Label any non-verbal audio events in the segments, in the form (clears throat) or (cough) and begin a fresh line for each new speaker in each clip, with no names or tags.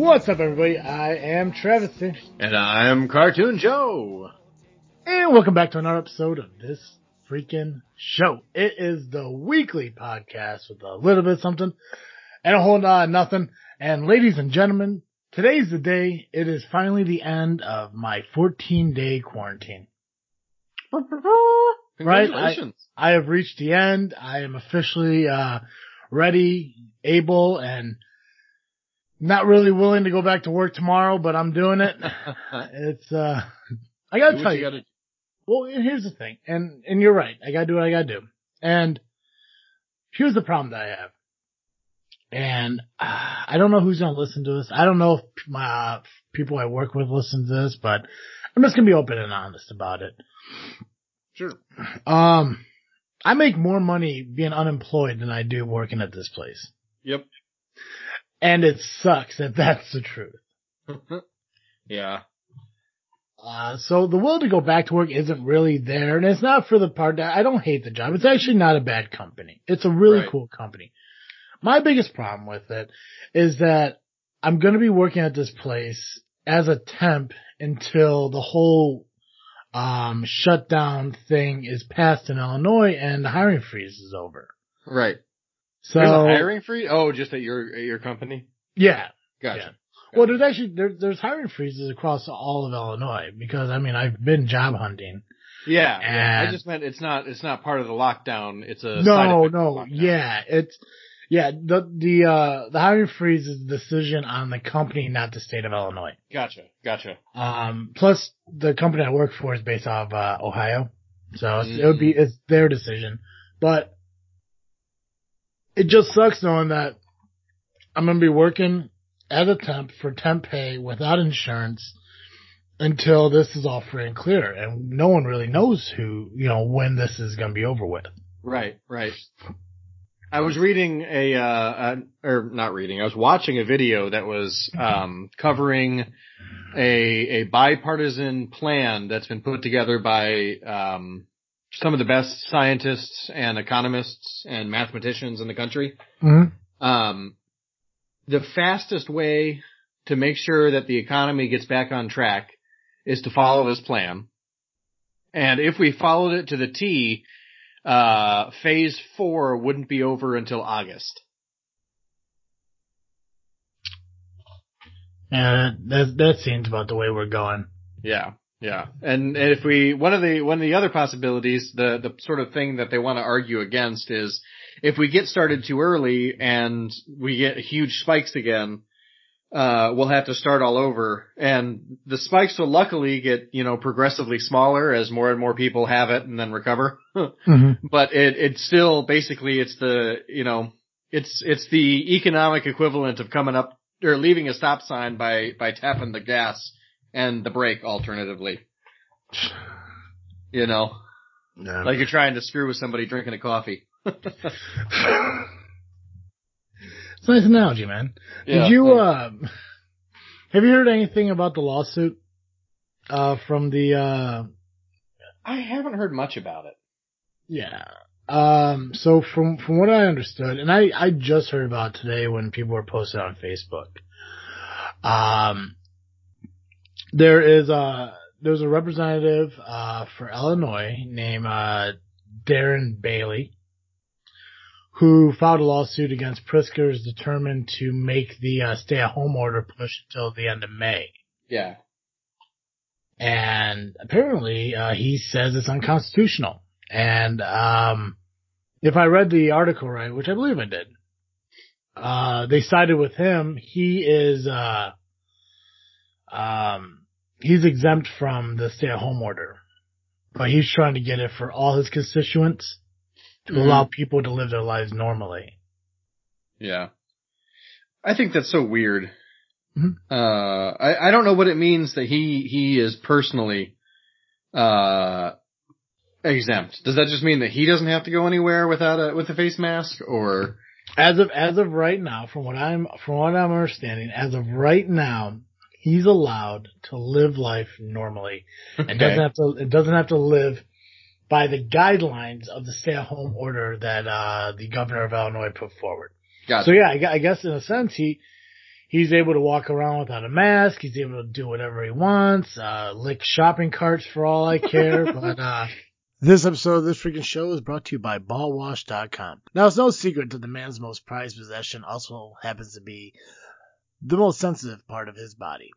What's up, everybody? I am Travis,
And I'm Cartoon Joe.
and welcome back to another episode of this freaking show. It is the weekly podcast with a little bit of something and a whole lot of nothing. And ladies and gentlemen, today's the day. It is finally the end of my 14 day quarantine. (laughs) Right?
Congratulations.
I have reached the end. I am officially, uh, ready, able, and not really willing to go back to work tomorrow, but I'm doing it. (laughs) It's, uh, I gotta tell you,
you gotta
well, here's the thing, and, and you're right. I gotta do what I gotta do. And here's the problem that I have. And uh, I don't know who's gonna listen to this. I don't know if my uh, people I work with listen to this, but I'm just gonna be open and honest about it.
Sure.
Um, I make more money being unemployed than I do working at this place.
Yep.
And it sucks that that's the truth. (laughs)
yeah.
Uh, so the will to go back to work isn't really there, and it's not for the part that I don't hate the job. It's actually not a bad company. It's a really
Right.
cool company. My biggest problem with it is that I'm going to be working at this place as a temp until the whole um, shutdown thing is passed in Illinois and the hiring freeze is over.
Right.
So
There's a hiring freeze? Oh, just at your at your company?
yeah,
Gotcha.
Well, there's actually there, there's hiring freezes across all of Illinois because I mean I've been job hunting.
Yeah. yeah. I just meant it's not it's not part of the lockdown. It's a
no, no, yeah, it's yeah the the uh the hiring freeze is a decision on the company, not the state of Illinois.
Gotcha. Gotcha.
Um, plus the company I work for is based out of uh, Ohio, so it's, it would
Mm.
be it's their decision. But it just sucks knowing that I'm gonna be working as a temp for temp pay without insurance until this is all free and clear, and no one really knows who you know when this is gonna be over with.
Right, right. I was reading a, uh, uh, or not reading, I was watching a video that was, um, covering a, a bipartisan plan that's been put together by, um, some of the best scientists and economists and mathematicians in the country.
Mm-hmm.
Um, the fastest way to make sure that the economy gets back on track is to follow this plan. And if we followed it to the T, uh, phase four wouldn't be over until August.
Yeah, that that seems about the way we're going.
Yeah. Yeah. And, and if we, one of the, one of the other possibilities, the, the sort of thing that they want to argue against is if we get started too early and we get huge spikes again, uh, we'll have to start all over. And the spikes will luckily get, you know, progressively smaller as more and more people have it and then recover. (laughs)
Mm-hmm.
but it, it's still basically, it's the, you know, it's, it's the economic equivalent of coming up or leaving a stop sign by, by tapping the gas and the brake alternatively. You know,
Yeah.
like you're trying to screw with somebody drinking a coffee. (laughs)
it's a nice analogy, man.
Yeah,
Did you uh have you heard anything about the lawsuit uh from the uh
I haven't heard much about it.
yeah. Um so from from what I understood and I I just heard about today when people were posting on Facebook. Um there is a there's a representative uh for Illinois named uh Darren Bailey who filed a lawsuit against Pritzker's determined to make the uh, stay-at-home order push until the end of May.
Yeah.
And apparently, uh, he says it's unconstitutional. And, um, if I read the article right, which I believe I did, uh, they sided with him. He is, uh, um, he's exempt from the stay-at-home order, but he's trying to get it for all his constituents to
Mhm.
allow people to live their lives normally.
Yeah. I think that's so weird.
Mhm.
Uh, I, I don't know what it means that he, he is personally, uh, exempt. Does that just mean that he doesn't have to go anywhere without a, with a face mask or?
As of as of right now, from what I'm from what I'm understanding, as of right now, he's allowed to live life normally. It doesn't have to it doesn't have to live by the guidelines of the stay at home order that uh the governor of Illinois put forward.
Gotcha.
So yeah, I I guess in a sense he He's able to walk around without a mask. He's able to do whatever he wants, uh, lick shopping carts for all I care. (laughs) but, uh, this episode of this freaking show is brought to you by ballwash.com. Now, it's no secret that the man's most prized possession also happens to be the most sensitive part of his body.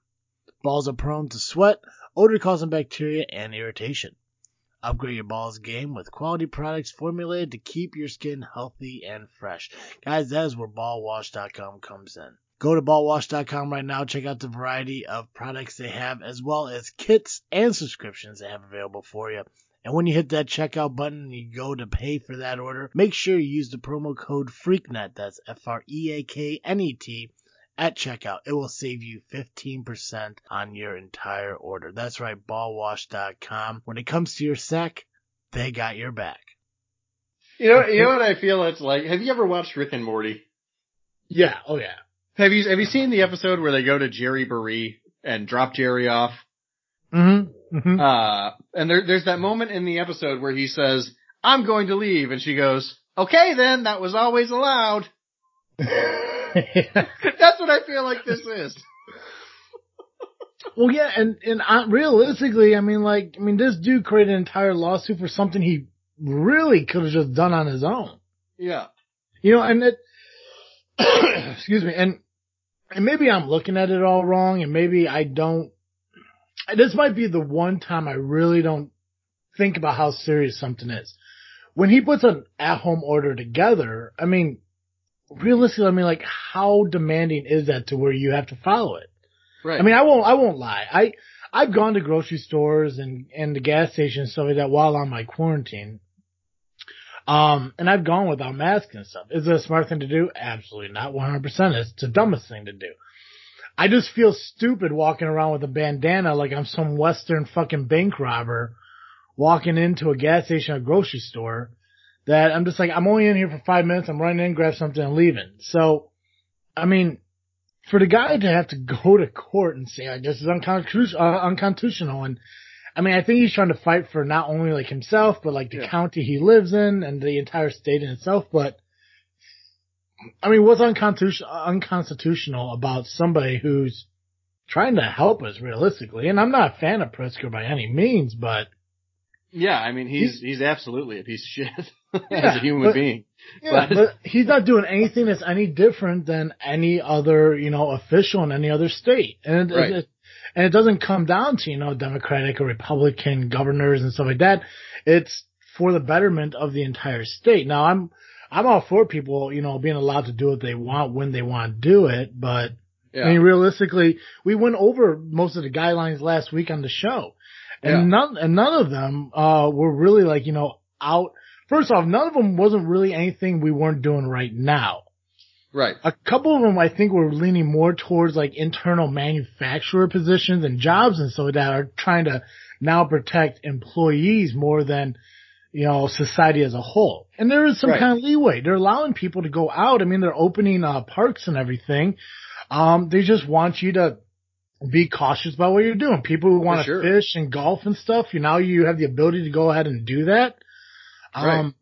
Balls are prone to sweat, odor causing bacteria, and irritation. Upgrade your balls game with quality products formulated to keep your skin healthy and fresh. Guys, that is where ballwash.com comes in. Go to ballwash.com right now, check out the variety of products they have, as well as kits and subscriptions they have available for you. And when you hit that checkout button and you go to pay for that order, make sure you use the promo code FREAKNET, that's F-R-E-A-K-N-E-T, at checkout. It will save you 15% on your entire order. That's right, ballwash.com. When it comes to your sack, they got your back.
You know, you know what I feel it's like? Have you ever watched Rick and Morty?
Yeah, oh yeah.
Have you, have you seen the episode where they go to Jerryboree and drop Jerry off?
Mm-hmm. mm-hmm.
Uh, and there, there's that moment in the episode where he says, I'm going to leave. And she goes, okay then, that was always allowed. (laughs) (laughs) That's what I feel like this is.
Well, yeah, and and uh, realistically, I mean, like, I mean, this dude created an entire lawsuit for something he really could have just done on his own.
Yeah.
You know, and it, (coughs) excuse me, and and maybe I'm looking at it all wrong, and maybe I don't. This might be the one time I really don't think about how serious something is. When he puts an at-home order together, I mean, realistically, I mean, like, how demanding is that to where you have to follow it?
Right.
I mean, I won't, I won't lie. I, I've gone to grocery stores and, and the gas stations and stuff like that while on my quarantine. Um, and I've gone without masks and stuff. Is it a smart thing to do? Absolutely not. 100%. It's the dumbest thing to do. I just feel stupid walking around with a bandana like I'm some Western fucking bank robber walking into a gas station or grocery store that I'm just like, I'm only in here for five minutes. I'm running in, grab something and leaving. So, I mean, for the guy to have to (laughs) go to court and say, like, this is unconstitutional, uh, unconstitutional. And I mean, I think he's trying to fight for not only like himself, but like the
Yeah.
county he lives in and the entire state in itself. But I mean, what's unconstitutional, unconstitutional about somebody who's trying to help us realistically? And I'm not a fan of Pritzker by any means, but
yeah, I mean, he's, he's absolutely a piece of shit (laughs) (laughs) as a human
but-
being.
Yeah,
But-
but he's not doing anything that's any different than any other, you know, official in any other state. And it,
Right.
it- and it doesn't come down to, you know, Democratic or Republican governors and stuff like that. It's for the betterment of the entire state. Now I'm, I'm all for people, you know, being allowed to do what they want when they want to do it, but
Yeah.
I mean, realistically, we went over most of the guidelines last week on the show, and
Yeah.
none and none of them uh, were really like you know out. First off, none of them wasn't really anything we weren't doing right now.
right.
A couple of them, I think, were leaning more towards like internal manufacturer positions and jobs and so that are trying to now protect employees more than you know society as a whole. And there is some
Right.
kind of leeway. They're allowing people to go out. I mean, they're opening uh, parks and everything. Um, they just want you to be cautious about what you're doing. People who want to
sure.
fish and golf and stuff, you now you have the ability to go ahead and do that. Um,
Right.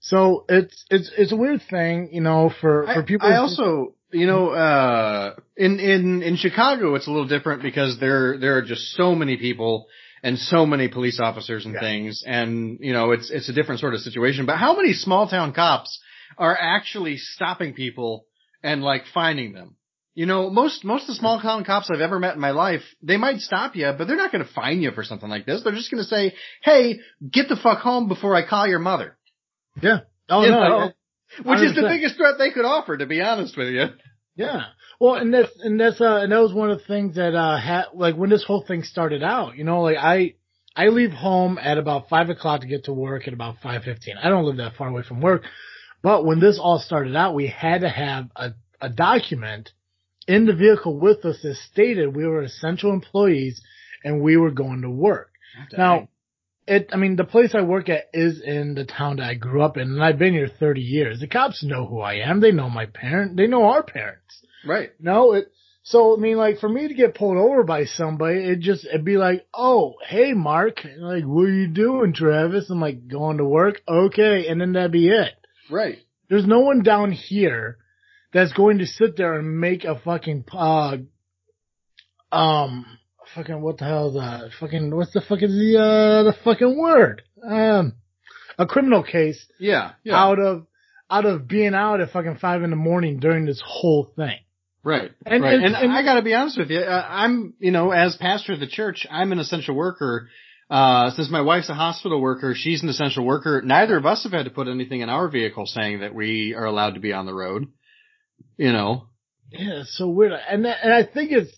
so it's, it's, it's a weird thing, you know, for, for
I,
people.
I
who-
also, you know, uh, in, in, in Chicago, it's a little different because there, there are just so many people and so many police officers and
Yeah.
things. And, you know, it's, it's a different sort of situation, but how many small town cops are actually stopping people and like finding them? You know, most, most of the small town cops I've ever met in my life, they might stop you, but they're not going to fine you for something like this. They're just going to say, Hey, get the fuck home before I call your mother.
yeah. Oh
You
no.
know? Which is the biggest threat they could offer, to be honest with you.
Yeah. Well, and that's, and that's, uh, and that was one of the things that, uh, had, like when this whole thing started out, you know, like I, I leave home at about five o'clock to get to work at about 5.15. I don't live that far away from work. But when this all started out, we had to have a, a document in the vehicle with us that stated we were essential employees and we were going to work. Now, it, I mean, the place I work at is in the town that I grew up in and I've been here 30 years. The cops know who I am. They know my parent. They know our parents.
right.
No, it, so I mean, like for me to get pulled over by somebody, it just, it'd be like, oh, hey, Mark, like, what are you doing, Travis? I'm like, going to work. Okay. And then that'd be it.
Right.
There's no one down here that's going to sit there and make a fucking, uh, um, fucking, what the hell is that? Fucking, what's the fucking, the, uh, the fucking word? Um, a criminal case
Yeah. Yeah.
out of, out of being out at fucking five in the morning during this whole thing.
Right.
And-
right.
and-
And,
and-
I gotta be honest with you. Uh, I'm, you know, as pastor of the church, I'm an essential worker. Uh, since my wife's a hospital worker, she's an essential worker. Neither of us have had to put anything in our vehicle saying that we are allowed to be on the road. You know.
Yeah, it's so weird. And that, and I think it's,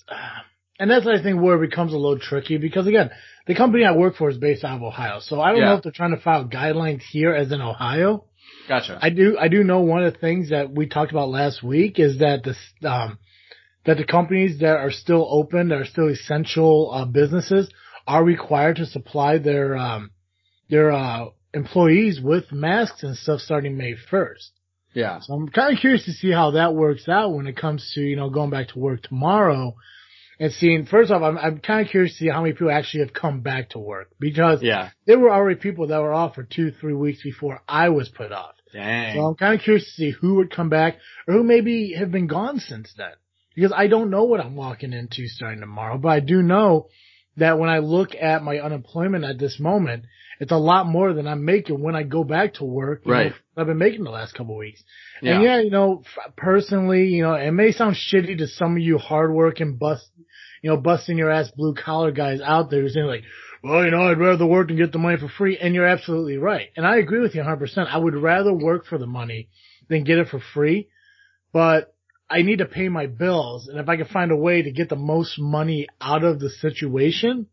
and that's I think where it becomes a little tricky because again, the company I work for is based out of Ohio, so I don't
Yeah.
know if they're trying to file guidelines here as in Ohio.
Gotcha.
I do, I do know one of the things that we talked about last week is that this, um, that the companies that are still open, that are still essential uh, businesses, are required to supply their um, their uh, employees with masks and stuff starting May first.
Yeah.
So I'm kind of curious to see how that works out when it comes to, you know, going back to work tomorrow and seeing, first off, I'm, I'm kind of curious to see how many people actually have come back to work because
Yeah.
there were already people that were off for two, three weeks before I was put off.
Dang.
So I'm kind of curious to see who would come back or who maybe have been gone since then because I don't know what I'm walking into starting tomorrow, but I do know that when I look at my unemployment at this moment, it's a lot more than I'm making when I go back to work. you know,
Right.
I've been making the last couple of weeks.
yeah.
And yeah, you know, personally, you know, it may sound shitty to some of you hardworking bust, you know, busting your ass blue collar guys out there who saying like, well, you know, I'd rather work and get the money for free. And you're absolutely right. And I agree with you 100%. I would rather work for the money than get it for free. But I need to pay my bills. And if I can find a way to get the most money out of the situation,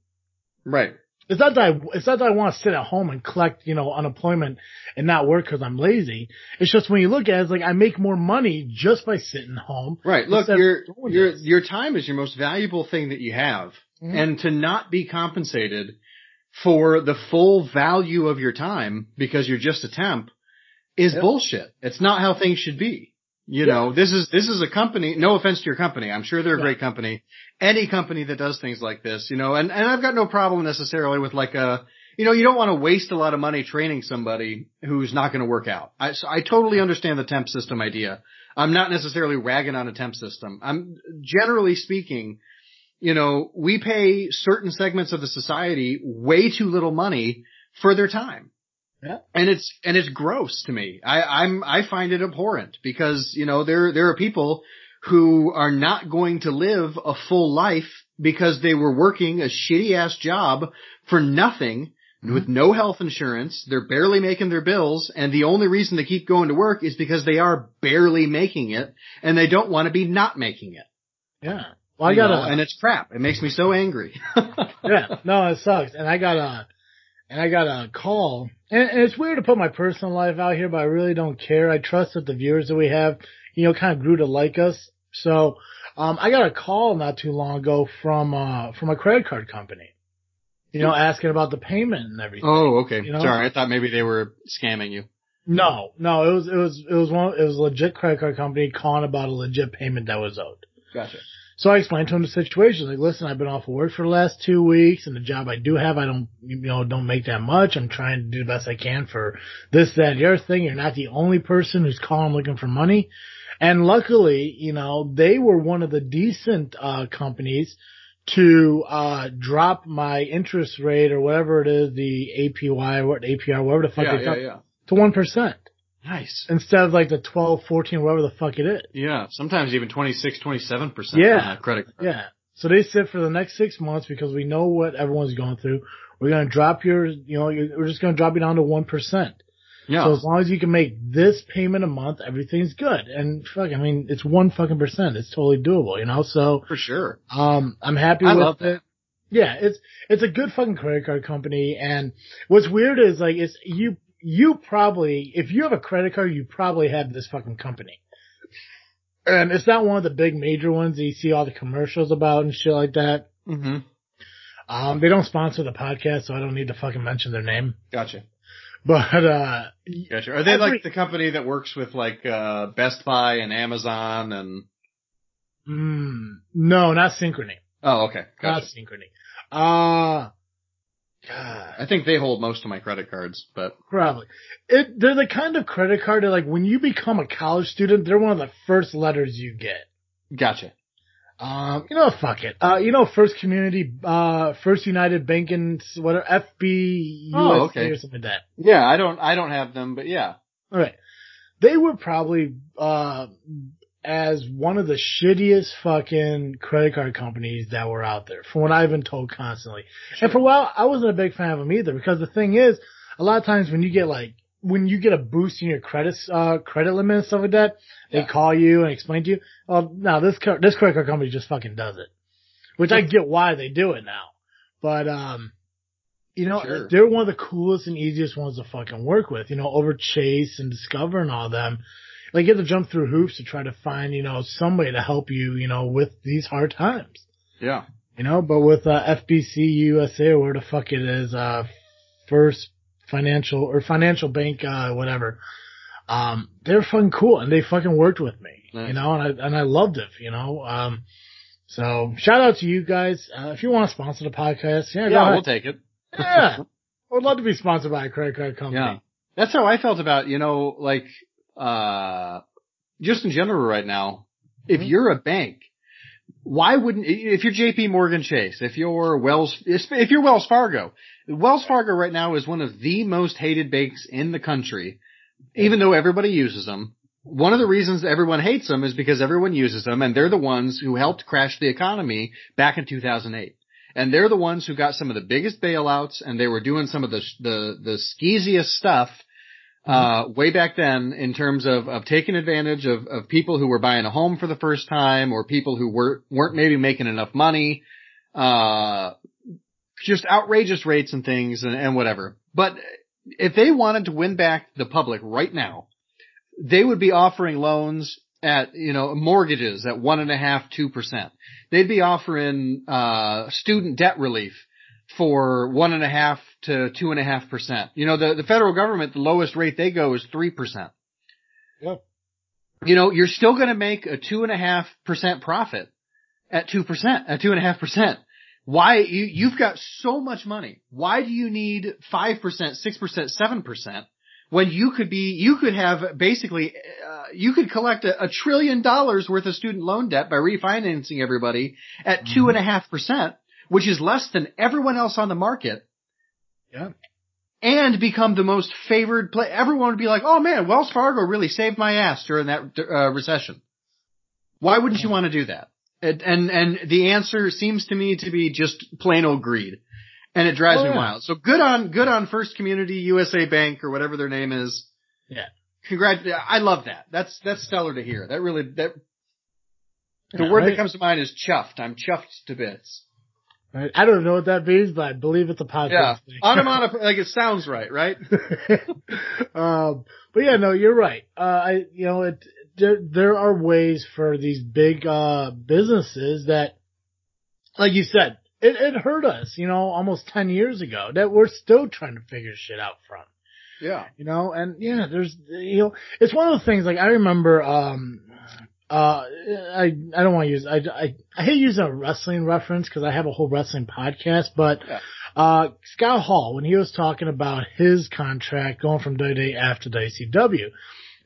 Right.
It's not that I, it's not that I want to sit at home and collect, you know, unemployment and not work because I'm lazy. It's just when you look at it, it's like I make more money just by sitting home.
Right. Look, your your
this.
your time is your most valuable thing that you have,
Mhm.
and to not be compensated for the full value of your time because you're just a temp is
Yep.
bullshit. It's not how things should be. You
Yeah.
know, this is this is a company. No offense to your company, I'm sure they're a
Yeah.
great company. Any company that does things like this, you know, and and I've got no problem necessarily with like a. You know, you don't want to waste a lot of money training somebody who's not going to work out. I, so I totally understand the temp system idea. I'm not necessarily ragging on a temp system. I'm generally speaking, you know, we pay certain segments of the society way too little money for their time.
Yeah.
And it's, and it's gross to me. I, I'm, I find it abhorrent because, you know, there, there are people who are not going to live a full life because they were working a shitty ass job for nothing mm-hmm. with no health insurance. They're barely making their bills. And the only reason they keep going to work is because they are barely making it and they don't want to be not making it.
Yeah. Well, I got a,
and it's crap. It makes me so angry. (laughs)
yeah, no, it sucks. And I got a, and I got a call. And, and it's weird to put my personal life out here, but I really don't care. I trust that the viewers that we have, you know, kind of grew to like us. So, um, I got a call not too long ago from, uh, from a credit card company, you know, asking about the payment and everything.
Oh, okay.
You know?
Sorry, I thought maybe they were scamming you.
No, no, it was, it was, it was one, it was a legit credit card company calling about a legit payment that was owed.
Gotcha.
So I explained to him the situation. Like, listen, I've been off of work for the last two weeks, and the job I do have, I don't, you know, don't make that much. I'm trying to do the best I can for this, that, and the other thing. You're not the only person who's calling looking for money. And luckily, you know, they were one of the decent uh companies to uh drop my interest rate or whatever it is, the APY or what APR, whatever the fuck
Yeah,
they
yeah, yeah.
to one percent
Nice.
instead of like the 12, 14, whatever the fuck it is.
Yeah, sometimes even 26, 27%
Yeah.
a credit card.
Yeah. So they said for the next six months, because we know what everyone's going through, we're going to drop your, you know, you're, we're just going to drop you down to 1%.
Yeah.
So as long as you can make this payment a month, everything's good. And fuck, I mean, it's one fucking percent. It's totally doable, you know? So,
for sure.
um, I'm happy
I
with
love that.
it. Yeah, it's, it's a good fucking credit card company. And what's weird is like, it's, you, you probably, if you have a credit card, you probably have this fucking company. And it's not one of the big major ones that you see all the commercials about and shit like that.
Mm-hmm.
Um, they don't sponsor the podcast, so I don't need to fucking mention their name.
Gotcha.
But, uh,
Gotcha. Are they
Every-
like the company that works with like, uh, Best Buy and Amazon and,
mm, no, not Synchrony.
oh, okay.
Not
Gotcha.
Synchrony. Uh, God.
I think they hold most of my credit cards, but
Probably. It, they're the kind of credit card that like when you become a college student, they're one of the first letters you get.
gotcha.
Um, you know, fuck it. Uh, you know, First Community, uh, First United Bank and s- whatever, FB USA
Oh, okay.
or something like that.
Yeah, I don't, I don't have them, but yeah.
All right. They were probably, uh, as one of the shittiest fucking credit card companies that were out there, from what I've been told constantly. And for a while, I wasn't a big fan of them either, because the thing is, a lot of times when you get like, when you get a boost in your credit, uh, credit limit and stuff like that, they
Yeah.
call you and explain to you, well, no, this, car- this credit card company just fucking does it. Which I get why they do it now. But, um, you know,
Sure.
they're one of the coolest and easiest ones to fucking work with, you know, over Chase and Discover and all them. Like you have to jump through hoops to try to find, you know, somebody to help you, you know, with these hard times.
Yeah.
You know, but with, uh, FBC USA or where the fuck it is, uh, First Financial or Financial Bank, uh, whatever. Um, they're fucking cool and they fucking worked with me,
Nice.
you know, and I, and I loved it, you know, um, so shout out to you guys. Uh, if you want to sponsor the podcast, yeah,
Yeah, we'll take it.
yeah. I (laughs) would love to be sponsored by a credit card company.
Yeah. That's how I felt about, you know, like, uh, just in general right now, if
Mhm.
you're a bank, why wouldn't, if you're JP Morgan Chase, if you're Wells, if you're Wells Fargo, Wells Fargo right now is one of the most hated banks in the country, even though everybody uses them. One of the reasons everyone hates them is because everyone uses them and they're the ones who helped crash the economy back in 2008. And they're the ones who got some of the biggest bailouts and they were doing some of the, the, the skeeziest stuff, uh, way back then in terms of, of taking advantage of, of people who were buying a home for the first time or people who were, weren't maybe making enough money, uh, just outrageous rates and things and, and whatever. But if they wanted to win back the public right now, they would be offering loans at, you know, mortgages at one and a half, two percent. They'd be offering, uh, student debt relief for one and a half to two and a half percent. You know, the, the federal government, the lowest rate they go is three percent.
Yeah.
You know, you're still going to make a two and a half percent profit at two percent, at two and a half percent. Why you you've got so much money? Why do you need five percent, six percent, seven percent when you could be you could have basically uh, you could collect a, a trillion dollars worth of student loan debt by refinancing everybody at two and a half percent, which is less than everyone else on the market,
Yeah.
and become the most favored play. Everyone would be like, "Oh man, Wells Fargo really saved my ass during that uh, recession." Why wouldn't you want to do that? And, and and the answer seems to me to be just plain old greed, and it drives
Oh,
me
yeah.
wild. So good on good on First Community USA Bank or whatever their name is.
Yeah.
Congrat. I love that. That's that's stellar to hear. That really that the
Yeah,
word
right?
that comes to mind is chuffed. I'm chuffed to bits.
Right. I don't know what that means, but I believe it's a podcast.
Yeah,
thing. (laughs)
onomatopoeia. like it sounds right, right? (laughs)
um, but yeah, no, you're right. Uh, I, you know, it, there, there are ways for these big, uh, businesses that, like you said, it, it hurt us, you know, almost 10 years ago that we're still trying to figure shit out from,
Yeah.
you know, and yeah, there's, you know, it's one of the things, like I remember, um, uh, I, I don't want to use, I, I, I hate using a wrestling reference because I have a whole wrestling podcast, but,
Yeah.
uh, Scott Hall, when he was talking about his contract going from WWE after WCW,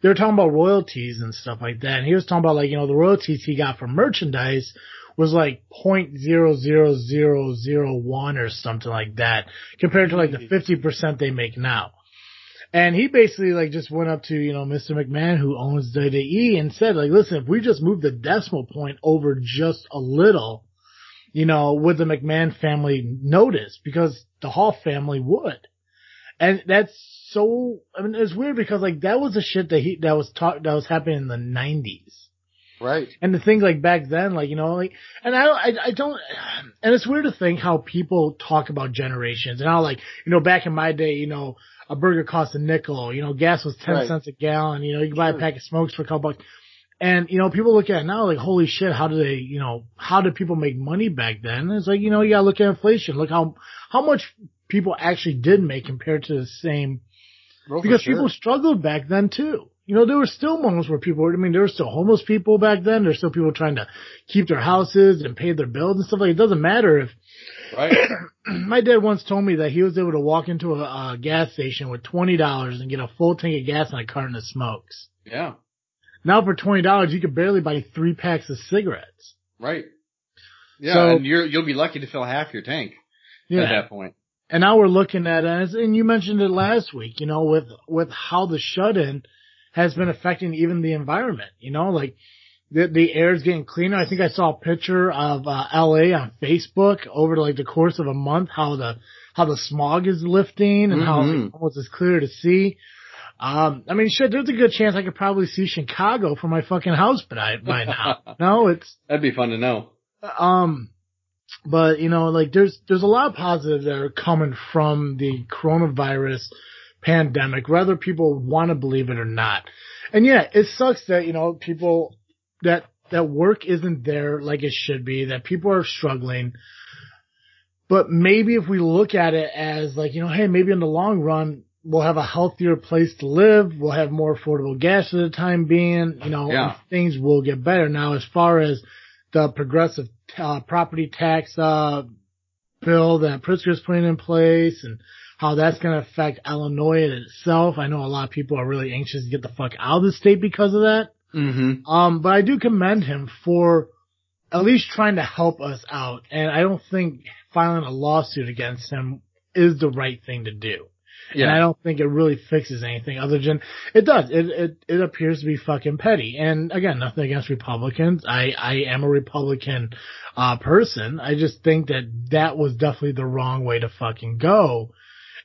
they were talking about royalties and stuff like that. And he was talking about like, you know, the royalties he got from merchandise was like point zero zero zero zero one or something like that compared to like the 50% they make now. And he basically like just went up to, you know, Mr. McMahon who owns WWE and said like, listen, if we just move the decimal point over just a little, you know, would the McMahon family notice? Because the Hall family would. And that's so, I mean, it's weird because like that was the shit that he, that was talk, that was happening in the nineties.
Right.
And the things like back then, like, you know, like, and I, I, I don't, and it's weird to think how people talk about generations and how like, you know, back in my day, you know, a burger cost a nickel, you know, gas was 10
Right.
cents a gallon, you know, you could buy a pack of smokes for a couple bucks. And, you know, people look at it now like, holy shit, how do they, you know, how did people make money back then? And it's like, you know, you gotta look at inflation. Look how, how much people actually did make compared to the same,
Well,
because
sure.
people struggled back then too. You know, there were still moments where people were, I mean, there were still homeless people back then. There's still people trying to keep their houses and pay their bills and stuff like, it doesn't matter if,
Right. (coughs)
my dad once told me that he was able to walk into a, a gas station with $20 and get a full tank of gas and a carton of smokes.
yeah.
Now for $20, you could barely buy three packs of cigarettes.
Right. Yeah,
So-
and you're you'll be lucky to fill half your tank yeah. at that point.
And now we're looking at and you mentioned it last week, you know, with, with how the shut-in has been affecting even the environment, you know, like the, the air is getting cleaner. I think I saw a picture of, uh, LA on Facebook over like the course of a month, how the, how the smog is lifting and how
Mhm.
it almost is clear to see. Um, I mean, shit, there's a good chance I could probably see Chicago from my fucking house by, by now. (laughs) no, it's,
That'd be fun to know.
um, but you know, like there's there's a lot of positives that are coming from the coronavirus pandemic, whether people want to believe it or not. And yeah, it sucks that you know people that that work isn't there like it should be, that people are struggling. But maybe if we look at it as like, you know, hey, maybe in the long run, we'll have a healthier place to live. We'll have more affordable gas for the time being, you know,
Yeah.
things will get better. Now, as far as the progressive uh, property tax uh, bill that Pritzker's putting in place and how that's going to affect Illinois in itself. I know a lot of people are really anxious to get the fuck out of the state because of that.
Mm-hmm.
Um, but I do commend him for at least trying to help us out. And I don't think filing a lawsuit against him is the right thing to do. And I don't think it really fixes anything other than it does. It, it, it appears to be fucking petty. And again, nothing against Republicans. I, I am a Republican, uh, person. I just think that that was definitely the wrong way to fucking go.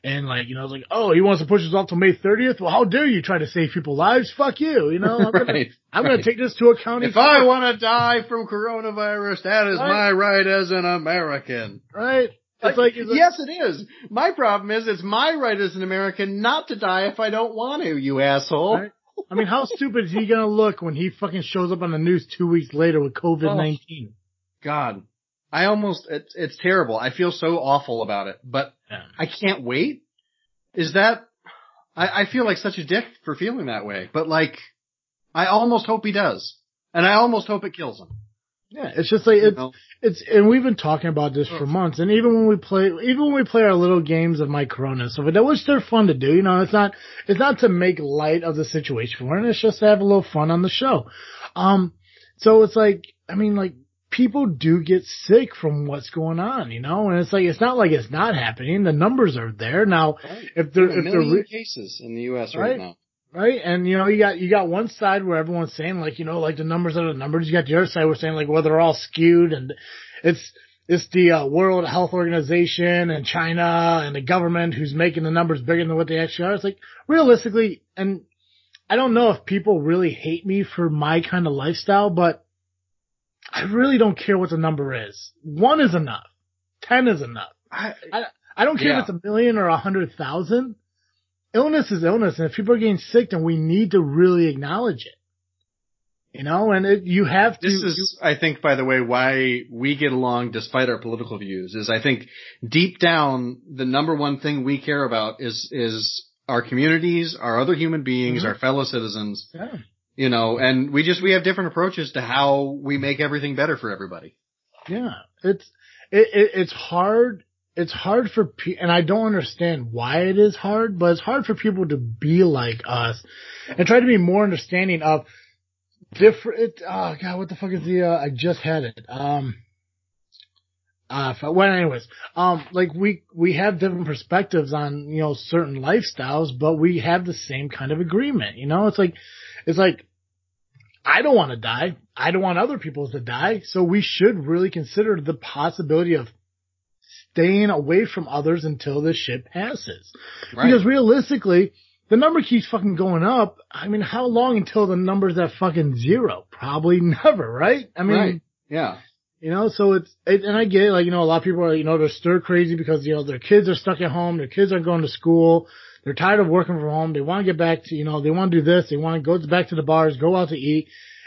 And like, you know, it's like, oh, he wants to push us off till May 30th? Well, how dare you try to save people lives? Fuck you. You know, I'm gonna,
Right.
I'm gonna take this to a county
If I want to die from coronavirus, that is
Right.
my right as an American.
right? It's like, it's
yes, it is. My problem is it's my right as an American not to die if I don't want to, you asshole.
Right. I mean, how stupid is he gonna look when he fucking shows up on the news two weeks later with COVID-19?
God. I almost, it's, it's terrible. I feel so awful about it, but
Yeah.
I can't wait. Is that, I, I feel like such a dick for feeling that way, but like, I almost hope he does. And I almost hope it kills him.
Yeah, it's just like
you
it's
know?
it's and we've been talking about this for months. And even when we play, even when we play our little games of my Corona and stuff like that, which they're fun to do. You know, it's not it's not to make light of the situation we're in. It's just to have a little fun on the show. Um, so it's like I mean, like people do get sick from what's going on, you know, and it's like it's not like it's not happening. The numbers are there now. If
there
if they're re-
cases in the U.S.
Right.
right now.
Right? And you know, you got you got one side where everyone's saying like, you know, like the numbers are the numbers. You got the other side where saying like, well, they're all skewed and it's it's the uh, World Health Organization and China and the government who's making the numbers bigger than what they actually are. It's like realistically, and I don't know if people really hate me for my kind of lifestyle, but I really don't care what the number is. One is enough. Ten is enough.
I,
I don't care
Yeah.
if it's a million or a hundred thousand. Illness is illness, and if people are getting sick, then we need to really acknowledge it. You know, and it, you have to.
This is, I think, by the way, why we get along despite our political views is I think deep down, the number one thing we care about is, is our communities, our other human beings,
Mhm.
our fellow citizens,
yeah.
You know, and we just, we have different approaches to how we make everything better for everybody.
Yeah, it's it, it it's hard. It's hard for pe- and I don't understand why it is hard, but it's hard for people to be like us and try to be more understanding of different. Oh god, what the fuck is the? Uh, I just had it. Um. Uh, well, anyways, um, like we, we have different perspectives on, you know, certain lifestyles, but we have the same kind of agreement, you know, it's like, it's like, I don't want to die. I don't want other people to die. So we should really consider the possibility of staying away from others until this shit passes.
Right.
Because realistically, the number keeps fucking going up. I mean, how long until the number's at fucking zero? Probably (laughs) never, right? I mean,
right. Yeah.
you know, so it's, it, and I get it, like, you know, a lot of people are, you know, they're stir crazy because, you know, their kids are stuck at home, their kids aren't going to school, they're tired of working from home, they want to get back to, you know, they want to do this, they want to go back to the bars, go out to eat,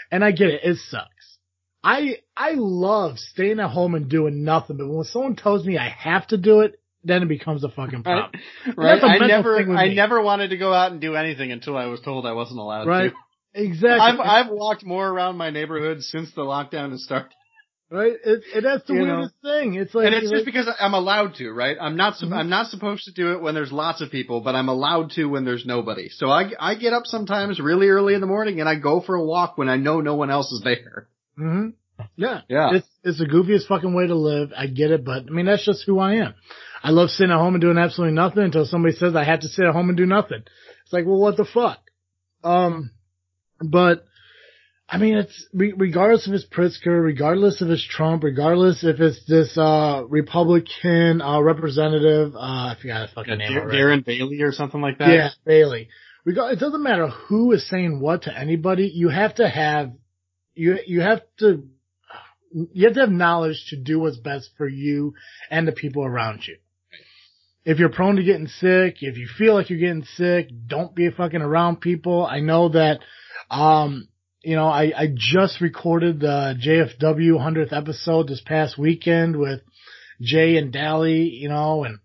and I get it, it sucks. I, I love staying at home and doing nothing, but when someone tells me I have to do it, then it becomes a fucking problem.
Right.
A
I never, I
me.
never wanted to go out and do anything until I was told I wasn't allowed
Right.
to.
Exactly.
I've, I've walked more around my neighborhood since the lockdown has started.
Right. It, it, that's the
You know.
weirdest thing. It's like,
and it's
like-
just because I'm allowed to, right? I'm not,
Mhm.
I'm not supposed to do it when there's lots of people, but I'm allowed to when there's nobody. So I, I get up sometimes really early in the morning and I go for a walk when I know no one else is there.
Mm-hmm. Yeah.
Yeah.
It's it's the goofiest fucking way to live. I get it, but I mean that's just who I am. I love sitting at home and doing absolutely nothing until somebody says I have to sit at home and do nothing. It's like, well, what the fuck? Um, but I mean, it's regardless if it's Pritzker, regardless if it's Trump, regardless if it's this uh Republican uh representative. Uh, I forgot his fucking name already.
Darren Bailey or something like that.
Yeah, Bailey. It doesn't matter who is saying what to anybody. You have to have, you, you have to, you have to have knowledge to do what's best for you and the people around you. If you're prone to getting sick, if you feel like you're getting sick, don't be fucking around people. I know that, um, you know, I, I just recorded the JFW 100th episode this past weekend with Jay and Dally, you know, and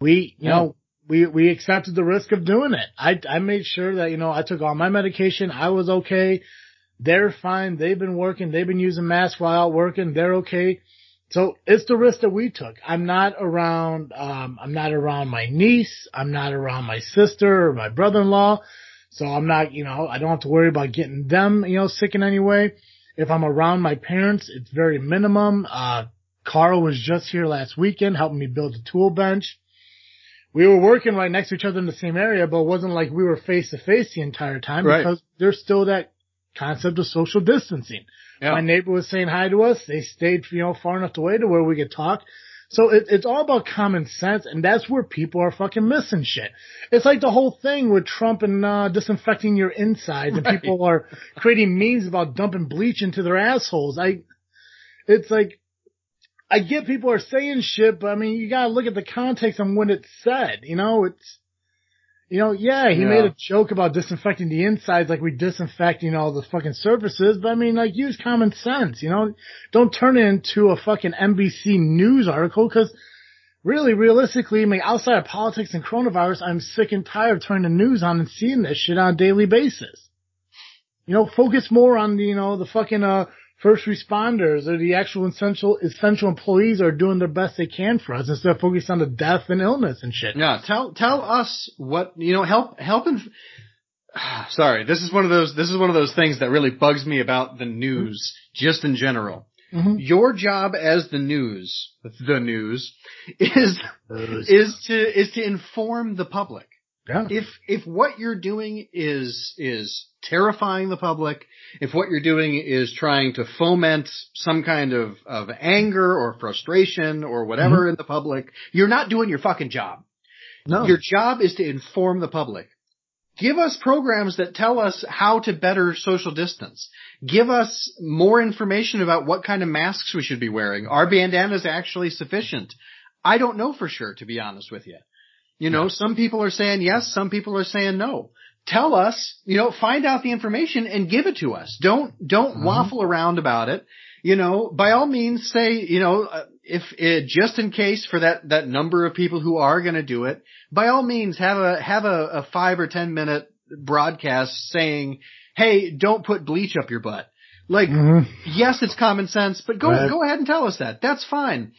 we, you
Yeah.
know, we, we accepted the risk of doing it. I, I made sure that, you know, I took all my medication. I was okay. They're fine. They've been working. They've been using masks while out working. They're okay. So it's the risk that we took. I'm not around, um, I'm not around my niece. I'm not around my sister or my brother-in-law. So I'm not, you know, I don't have to worry about getting them, you know, sick in any way. If I'm around my parents, it's very minimum. Uh, Carl was just here last weekend helping me build a tool bench. We were working right next to each other in the same area, but it wasn't like we were face to face the entire time
Right.
because there's still that concept of social distancing.
Yeah.
My neighbor was saying hi to us. They stayed, you know, far enough away to where we could talk. So it, it's all about common sense, and that's where people are fucking missing shit. It's like the whole thing with Trump and uh, disinfecting your insides, and people are creating memes about dumping bleach into their assholes. I, it's like, I get people are saying shit, but I mean, you gotta look at the context on when it's said. You know, it's, you know, yeah, he
Yeah.
made a joke about disinfecting the insides like we disinfect, you know, the fucking surfaces, but I mean, like, use common sense, you know? Don't turn it into a fucking NBC news article, cause really, realistically, I mean, outside of politics and coronavirus, I'm sick and tired of turning the news on and seeing this shit on a daily basis. You know, focus more on the, you know, the fucking, uh, first responders or the actual essential, essential employees are doing their best they can for us instead of focusing on the death and illness and shit.
Yeah, tell tell us what you know. Help help and (sighs) sorry, this is one of those this is one of those things that really bugs me about the news, just in general.
Mhm.
Your job as the news, the news, is is to is to inform the public.
Yeah.
If if what you're doing is is terrifying the public, if what you're doing is trying to foment some kind of of anger or frustration or whatever mm-hmm. in the public, you're not doing your fucking job.
No.
Your job is to inform the public. Give us programs that tell us how to better social distance. Give us more information about what kind of masks we should be wearing. Are bandanas actually sufficient? I don't know for sure, to be honest with you. You know, some people are saying yes, some people are saying no. Tell us, you know, find out the information and give it to us. Don't, don't
Mhm.
waffle around about it. You know, by all means say, you know, uh, if it, just in case for that, that number of people who are going to do it, by all means have a, have a, a five or 10 minute broadcast saying, Hey, don't put bleach up your butt. Like,
Mhm.
yes, it's common sense, but go,
Right.
go ahead and tell us that. That's fine.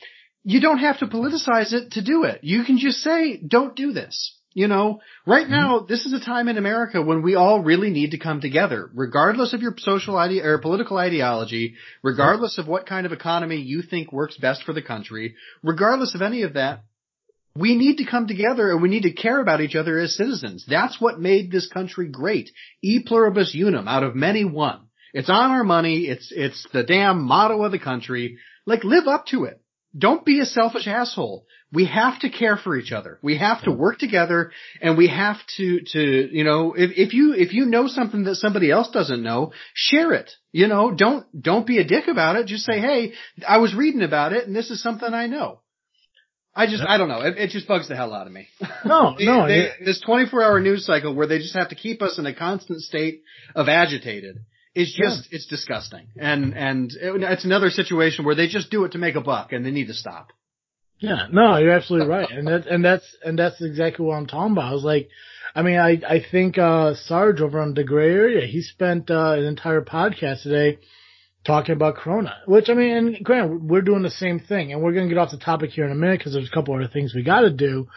You don't have to politicize it to do it. You can just say, don't do this. You know, right mm-hmm. now, this is a time in America when we all really need to come together, regardless of your social ide- or political ideology, regardless of what kind of economy you think works best for the country, regardless of any of that. We need to come together and we need to care about each other as citizens. That's what made this country great. E pluribus unum, out of many one. It's on our money. It's, it's the damn motto of the country. Like, live up to it. Don't be a selfish asshole. We have to care for each other. We have to work together and we have to, to, you know, if, if you, if you know something that somebody else doesn't know, share it. You know, don't, don't be a dick about it. Just say, hey, I was reading about it and this is something I know. I just, I don't know. It, it just bugs the hell out of me.
No, (laughs)
They-
no.
they- this 24 hour news cycle where they just have to keep us in a constant state of agitated is just, it's disgusting. And, and it- it's another situation where they just do it to make a buck and they need to stop.
Yeah, no, you're absolutely right, and that and that's and that's exactly what I'm talking about. I was like, I mean, I I think uh Sarge over on the Gray Area, he spent uh, an entire podcast today talking about Corona, which I mean, and granted, we're doing the same thing, and we're gonna get off the topic here in a minute because there's a couple other things we got to do,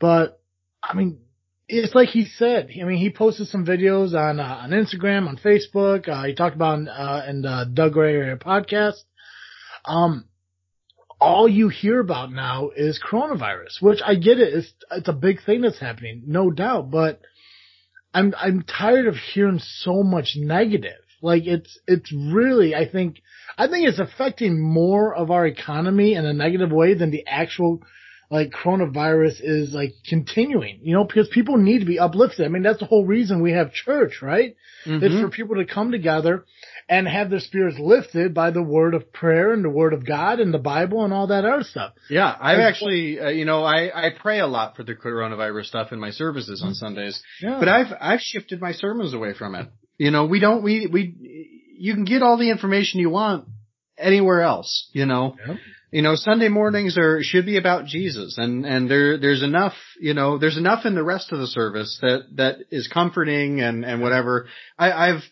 but I mean, it's like he said. I mean, he posted some videos on uh, on Instagram, on Facebook. Uh, he talked about uh, in the Doug Gray podcast. Um, all you hear about now is coronavirus, which I get it. It's, it's a big thing that's happening, no doubt, but I'm, I'm tired of hearing so much negative. Like it's, it's really, I think, I think it's affecting more of our economy in a negative way than the actual, like coronavirus is like continuing, you know, because people need to be uplifted. I mean, that's the whole reason we have church, right?
Mm-hmm.
It's for people to come together and have their spirits lifted by the word of prayer and the word of God and the Bible and all that other stuff.
Yeah, I've actually, uh, you know, I, I pray a lot for the coronavirus stuff in my services on Sundays,
Yeah.
but I've, I've shifted my sermons away from it. You know, we don't, we, we, you can get all the information you want anywhere else, you know.
Yep.
You know, Sunday mornings are, should be about Jesus and, and there, there's enough, you know, there's enough in the rest of the service that, that is comforting and, and whatever. I, I've,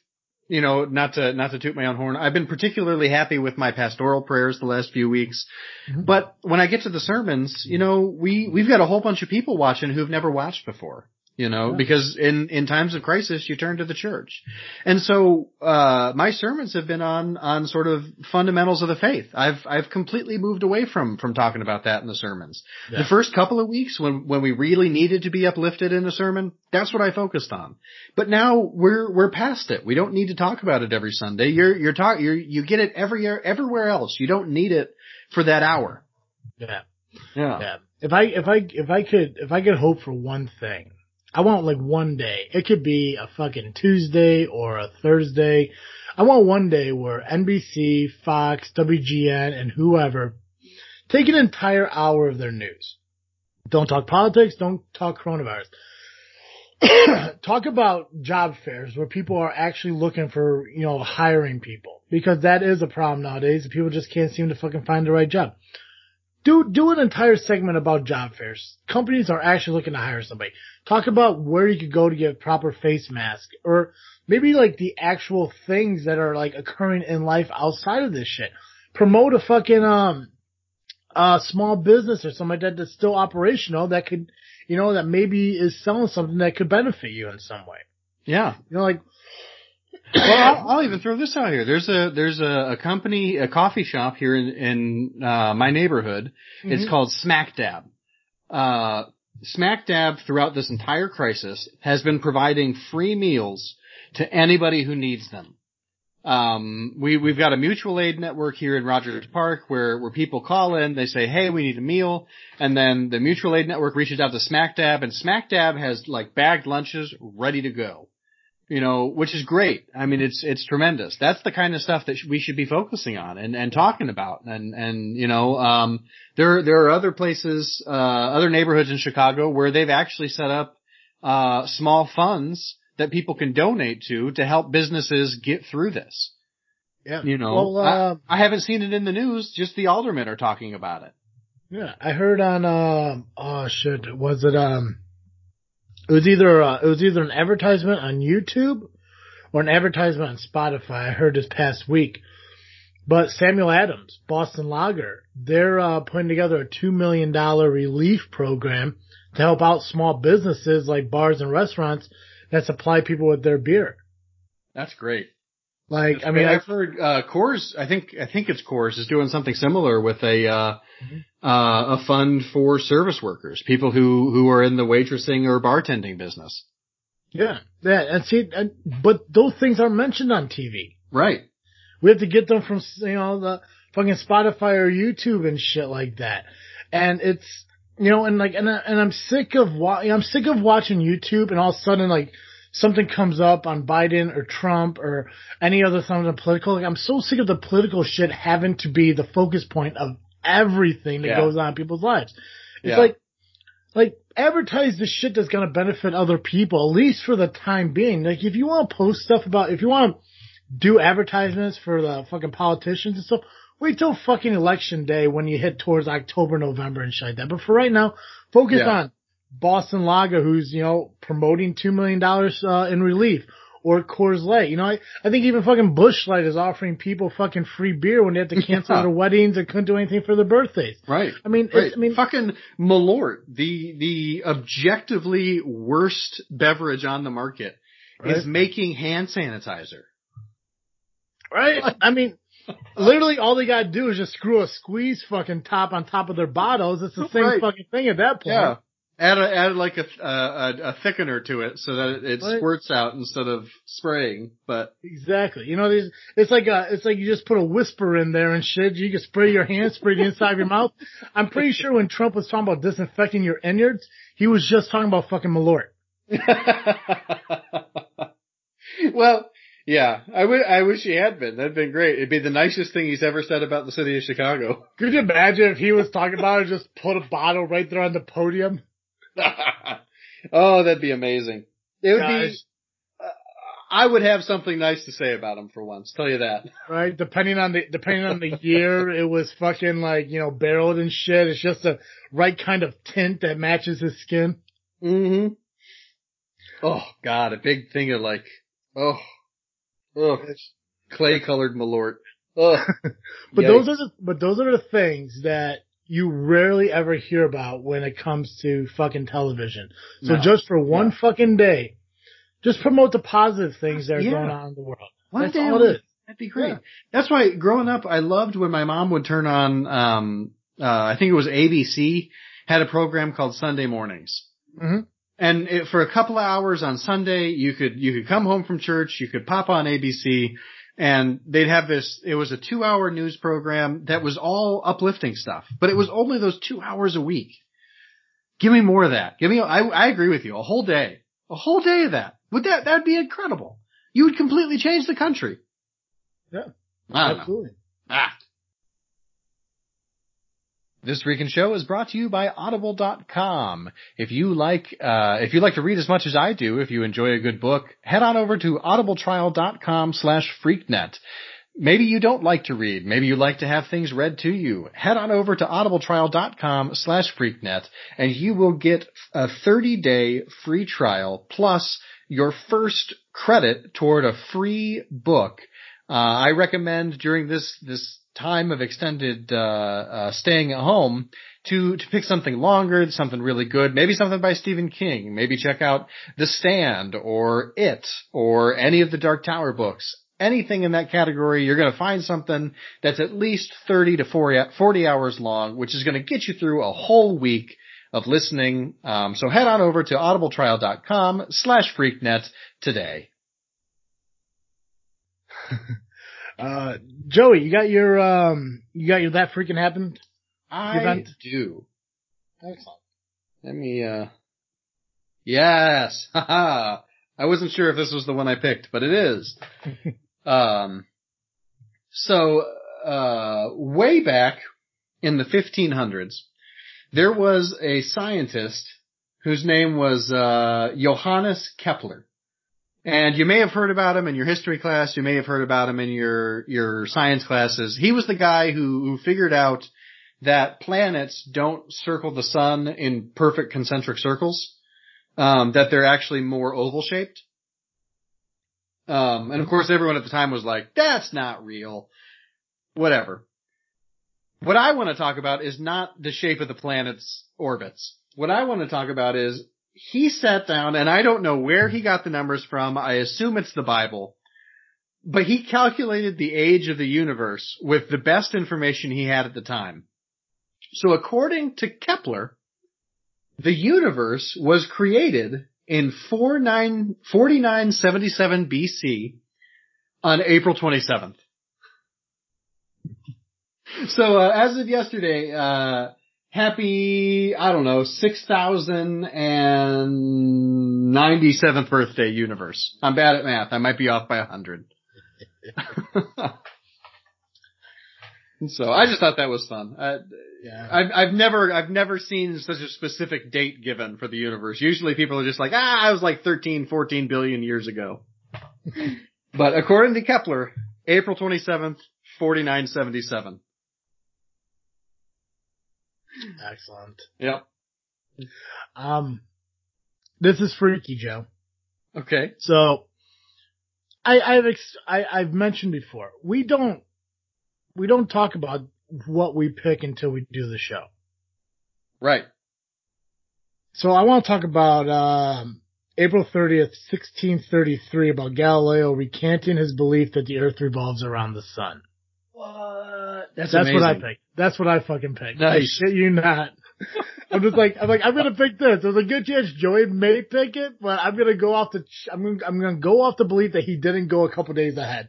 you know, not to, not to toot my own horn. I've been particularly happy with my pastoral prayers the last few weeks.
Mhm.
But when I get to the sermons, you know, we, we've got a whole bunch of people watching who've never watched before. You know,
Yeah.
because in, in times of crisis, you turn to the church. And so, uh, my sermons have been on, on sort of fundamentals of the faith. I've, I've completely moved away from, from talking about that in the sermons.
Yeah.
The first couple of weeks when, when we really needed to be uplifted in a sermon, that's what I focused on. But now we're, we're past it. We don't need to talk about it every Sunday. You're, you're talk, you're, you get it every, everywhere else. You don't need it for that hour.
Yeah.
Yeah.
Yeah. If I, if I, if I could, if I could hope for one thing, I want like one day. It could be a fucking Tuesday or a Thursday. I want one day where NBC, Fox, WGN, and whoever take an entire hour of their news. Don't talk politics. Don't talk coronavirus. (coughs) talk about job fairs where people are actually looking for, you know, hiring people because that is a problem nowadays. People just can't seem to fucking find the right job do do an entire segment about job fairs. Companies are actually looking to hire somebody. Talk about where you could go to get a proper face mask, or maybe like the actual things that are like occurring in life outside of this shit. Promote a fucking um a small business or something like that that's still operational that could you know that maybe is selling something that could benefit you in some way.
Yeah.
You know, like
well, I'll, I'll even throw this out here. There's a there's a, a company, a coffee shop here in, in uh, my neighborhood. It's
Mhm.
called Smack Dab. Uh, Smack Dab throughout this entire crisis has been providing free meals to anybody who needs them. Um, we we've got a mutual aid network here in Rogers Park where where people call in, they say, "Hey, we need a meal," and then the mutual aid network reaches out to Smack Dab, and Smack Dab has like bagged lunches ready to go you know, which is great. I mean, it's, it's tremendous. That's the kind of stuff that sh- we should be focusing on and, and talking about. And, and, you know, um, there, there are other places, uh, other neighborhoods in Chicago where they've actually set up, uh, small funds that people can donate to to help businesses get through this.
yeah,
You know,
Well, uh,
I, I haven't seen it in the news. Just the aldermen are talking about it.
Yeah, I heard on um oh shit, was it um it was either uh, it was either an advertisement on YouTube or an advertisement on Spotify. I heard this past week. But Samuel Adams, Boston Lager, they're uh, putting together a two million dollar relief program to help out small businesses like bars and restaurants that supply people with their beer.
That's great.
Like, I mean,
I've heard uh, Coors. I think I think it's Coors is doing something similar with a uh,
Mhm.
uh, a fund for service workers, people who who are in the waitressing or bartending business.
yeah, yeah, and see, and, but those things aren't mentioned on TV.
Right.
We have to get them from, you know, the fucking Spotify or YouTube and shit like that. And it's, you know, and like, and, I, and I'm sick of, wa- I'm sick of watching YouTube and all of a sudden like something comes up on Biden or Trump or any other thing something political. Like I'm so sick of the political shit having to be the focus point of everything that
Yeah.
goes on in people's lives. It's
Yeah.
like, like advertise the shit that's to benefit other people, at least for the time being. Like if you want to post stuff about, if you want to do advertisements for the fucking politicians and stuff. Wait till fucking election day when you hit towards October, November and shit like that. But for right now, focus
Yeah.
on Boston Lager, who's, you know, promoting $2 million, uh, in relief. Or Coors Light. You know, I, I think even fucking Busch Light is offering people fucking free beer when they have to cancel
Yeah.
their weddings and couldn't do anything for their birthdays.
Right.
I mean,
Right.
it's, I mean,
fucking Malort, the the objectively worst beverage on the market, is making hand sanitizer.
Right? I mean, literally all they gotta do is just screw a squeeze fucking top on top of their bottles. It's the same
Right.
fucking thing at that point.
Yeah. Add a, add like a, a a thickener to it so that it, it squirts out instead of spraying. But
Exactly. You know, these, it's like a, it's like you just put a whisper in there and shit. You can spray your hands, spray the inside of your mouth. I'm pretty sure when Trump was talking about disinfecting your innards, he was just talking about fucking Malort. (laughs)
well, yeah, I wi- I wish he had been. That'd been great. It'd be the nicest thing he's ever said about the city of Chicago.
Could you imagine if he was talking about it, just put a bottle right there on the podium? (laughs)
oh, that'd be amazing. It would be.
Gosh.
I would have something nice to say about him for once. Tell you that. (laughs)
Right? Depending on the, depending on the year, it was fucking like, you know, barreled and shit. It's just the right kind of tint that matches his skin.
Mm-hmm. Oh God, a big thing of like, oh, oh, clay colored Malort. Oh, (laughs)
But those are the, but those are the things that you rarely ever hear about when it comes to fucking television. So
No.
just for one
No.
fucking day, just promote the positive things that are
Yeah.
going on in the world.
One
That's
day
all it is.
That'd be great.
Yeah.
That's why growing up, I loved when my mom would turn on, um, uh, I think it was ABC, had a program called Sunday Mornings.
Mhm.
And it, for a couple of hours on Sunday, you could, you could come home from church, you could pop on ABC, and they'd have this, it was a two hour news program that was all uplifting stuff, but it was only those two hours a week. Give me more of that. Give me, I, I agree with you, a whole day. A whole day of that. Would that, that'd be incredible. You would completely change the country.
Yeah.
Don't know.
Absolutely.
Ah. This Freakin' Show is brought to you by Audible.com. If you like, uh, if you like to read as much as I do, if you enjoy a good book, head on over to audibletrial.com slash freaknet. Maybe you don't like to read. Maybe you like to have things read to you. Head on over to audibletrial.com slash freaknet and you will get a 30 day free trial plus your first credit toward a free book. Uh, I recommend during this, this time of extended, uh, uh, staying at home to, to pick something longer, something really good, maybe something by Stephen King. Maybe check out The Stand or It or any of the Dark Tower books anything in that category, you're going to find something that's at least 30 to 40, 40 hours long, which is going to get you through a whole week of listening. Um, so head on over to audibletrial.com slash freaknet today. (laughs)
Uh, Joey, you got your, um, you got your that freaking happened?
I
Event.
do.
Excellent.
Let me, uh, yes, (laughs) haha. I wasn't sure if this was the one I picked, but it is. (laughs) um, so, uh, way back in the 1500s, there was a scientist whose name was, uh, Johannes Kepler. And you may have heard about him in your history class. You may have heard about him in your, your science classes. He was the guy who, who figured out that planets don't circle the sun in perfect concentric circles um, that they're actually more oval shaped. Um, and of course everyone at the time was like, that's not real. Whatever. What I want to talk about is not the shape of the planet's orbits. What I want to talk about is he sat down and I don't know where he got the numbers from. I assume it's the Bible, but he calculated the age of the universe with the best information he had at the time. So according to Kepler, the universe was created in 49 4977 BC on April 27th. (laughs) So uh, as of yesterday, uh, happy, I don't know, 6097th birthday universe. I'm bad at math. I might be off by a hundred. (laughs) so I just thought that was fun. Uh,
Yeah.
I've I've never I've never seen such a specific date given for the universe. Usually people are just like, ah, I was like 13, 14 billion years ago. (laughs) But according to Kepler, April 27th, 4977.
Excellent.
Yep.
Um, this is freaky, Joe.
Okay.
So, I, I've ex- I, I've mentioned before, we don't we don't talk about what we pick until we do the show.
Right.
So I want to talk about um, April 30th, 1633, about Galileo recanting his belief that the Earth revolves around the sun.
What?
That's what I picked. That's what I fucking picked. I
Nice.
shit you not. I'm just like I'm like I'm gonna pick this. There's a good chance Joey may pick it, but I'm gonna go off the I'm gonna I'm gonna go off the belief that he didn't go a couple days ahead.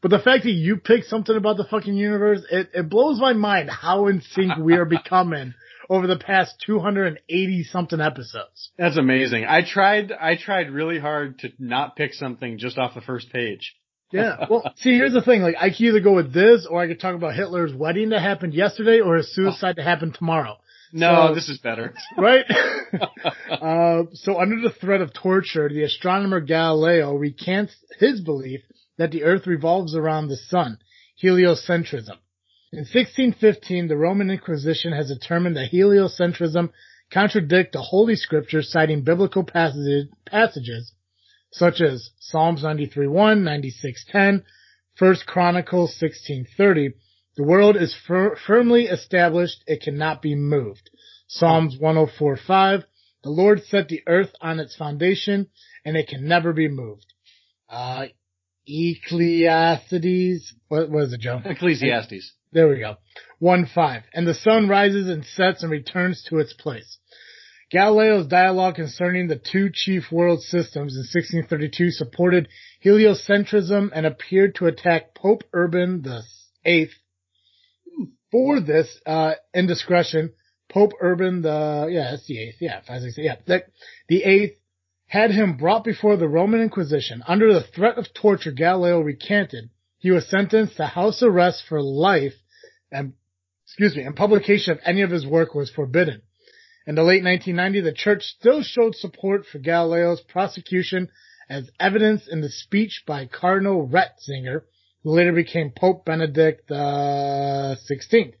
But the fact that you picked something about the fucking universe, it, it blows my mind how in sync we are becoming (laughs) over the past 280 something episodes.
That's amazing. I tried, I tried really hard to not pick something just off the first page.
Yeah. Well, see, here's the thing. Like, I could either go with this, or I could talk about Hitler's wedding that happened yesterday, or his suicide that happened tomorrow.
No,
So-
this is better. (laughs)
right? (laughs) uh, so under the threat of torture, the astronomer Galileo recants his belief that the earth revolves around the sun, heliocentrism. In 1615, the Roman Inquisition has determined that heliocentrism contradict the Holy Scriptures, citing biblical passages, passages such as Psalms 93.1, 96.10, 1 Chronicles 16.30. The world is fir- firmly established, it cannot be moved. Psalms 104.5, the Lord set the earth on its foundation, and it can never be moved. Uh, Ecclesiastes, what was it, Joe?
Ecclesiastes.
There we go. 1 5. And the sun rises and sets and returns to its place. Galileo's dialogue concerning the two chief world systems in 1632 supported heliocentrism and appeared to attack Pope Urban Eighth. For this uh, indiscretion, Pope Urban the yeah, that's the eighth, yeah, five, six, yeah, the, the eighth had him brought before the Roman Inquisition. Under the threat of torture, Galileo recanted. He was sentenced to house arrest for life and, excuse me, and publication of any of his work was forbidden. In the late 1990s, the church still showed support for Galileo's prosecution as evidence in the speech by Cardinal Ratzinger, who later became Pope Benedict uh, XVI,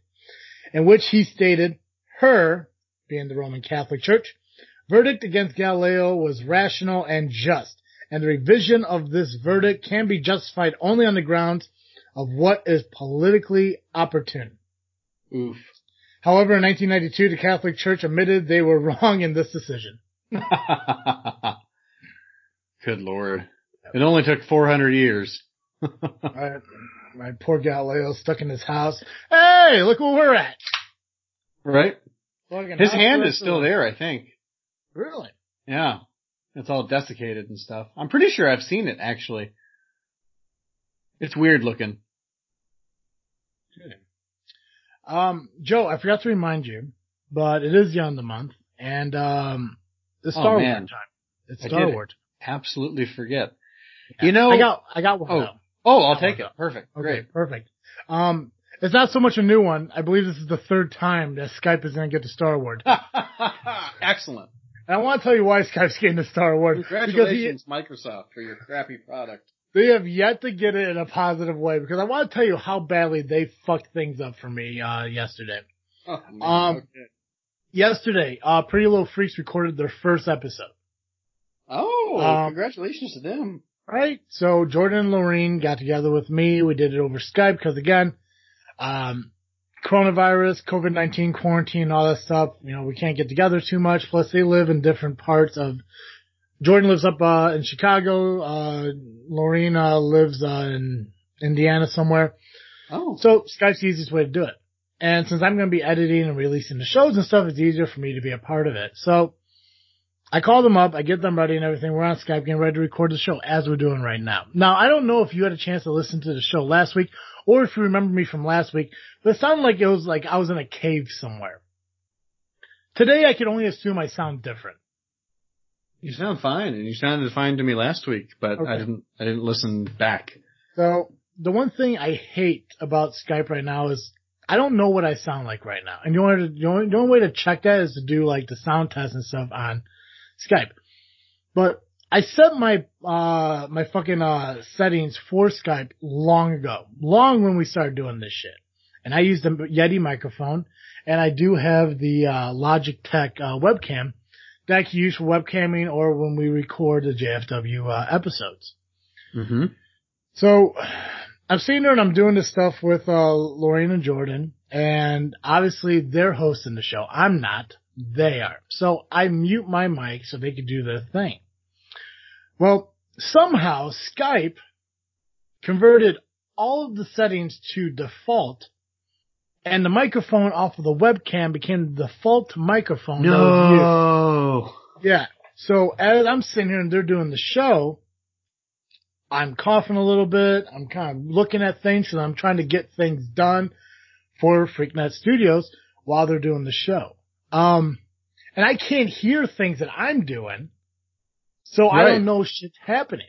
in which he stated, her, being the Roman Catholic Church, verdict against Galileo was rational and just, and the revision of this verdict can be justified only on the grounds of what is politically opportune.
Oof.
However, in 1992, the Catholic Church admitted they were (laughs) wrong in this decision. (laughs)
Good lord. It only took 400 years. (laughs)
My, my poor Galileo stuck in his house. Hey, look where we're at.
right? His hand is still there, I think.
Really?
Yeah. It's all desiccated and stuff. I'm pretty sure I've seen it actually. It's weird looking.
Um, Joe, I forgot to remind you, but it is the end of the month, and um, it's
Oh,
Star
man.
Wars time. It's Star. Wars.
Absolutely forget.
Yeah.
You know,
I got, I got one
Oh, oh, I'll take it. Perfect.
Okay,
Great.
perfect. Um, it's not so much a new one. I believe this is the third time that Skype is going to get to Star Wars. (laughs)
Excellent.
And I want to tell you why Skype's getting to Star Wars. Because he,
Congratulations, Microsoft, for your crappy product.
They have yet to get it in a positive way because I want to tell you how badly they fucked things up for me, uh, yesterday.
Oh, man.
Um,
okay.
Yesterday, uh, Pretty Little Freaks recorded their first episode.
Oh,
um,
congratulations to them.
Right? So Jordan and Lorene got together with me. We did it over Skype because again, um, coronavirus, COVID-19 quarantine, all that stuff, you know, we can't get together too much. Plus they live in different parts of, Jordan lives up, uh, in Chicago. Uh, Lorene, uh, lives, uh, in Indiana somewhere.
Oh,
So Skype's the easiest way to do it. And since I'm going to be editing and releasing the shows and stuff, it's easier for me to be a part of it. So I call them up, I get them ready and everything. We're on Skype getting ready to record the show as we're doing right now. Now, I don't know if you had a chance to listen to the show last week or if you remember me from last week, but it sounded like it was like I was in a cave somewhere. Today I can only assume I sound different.
You sound fine, and you sounded fine to me last week, but I didn't. I didn't listen back.
So the one thing I hate about Skype right now is I don't know what I sound like right now. And the only, the only, the only way to check that is to do like the sound test and stuff on Skype. But I set my, uh, my fucking, uh, settings for Skype long ago. Long when we started doing this shit. And I use the Yeti microphone and I do have the, uh, Logitech, uh, webcam that can use for webcamming or when we record the JFW, uh, episodes.
Mm-hmm.
So I'm sitting there and I'm doing this stuff with, uh, Lorraine and Jordan and obviously they're hosting the show. I'm not. They are. So I mute my mic so they can do their thing. Well, somehow Skype converted all of the settings to default and the microphone off of the webcam became the default microphone.
No.
Yeah. So as I'm sitting here and they're doing the show, I'm coughing a little bit. I'm kind of looking at things and I'm trying to get things done for Freaknet Studios while they're doing the show. Um, and I can't hear things that I'm doing. So I don't know shit's happening.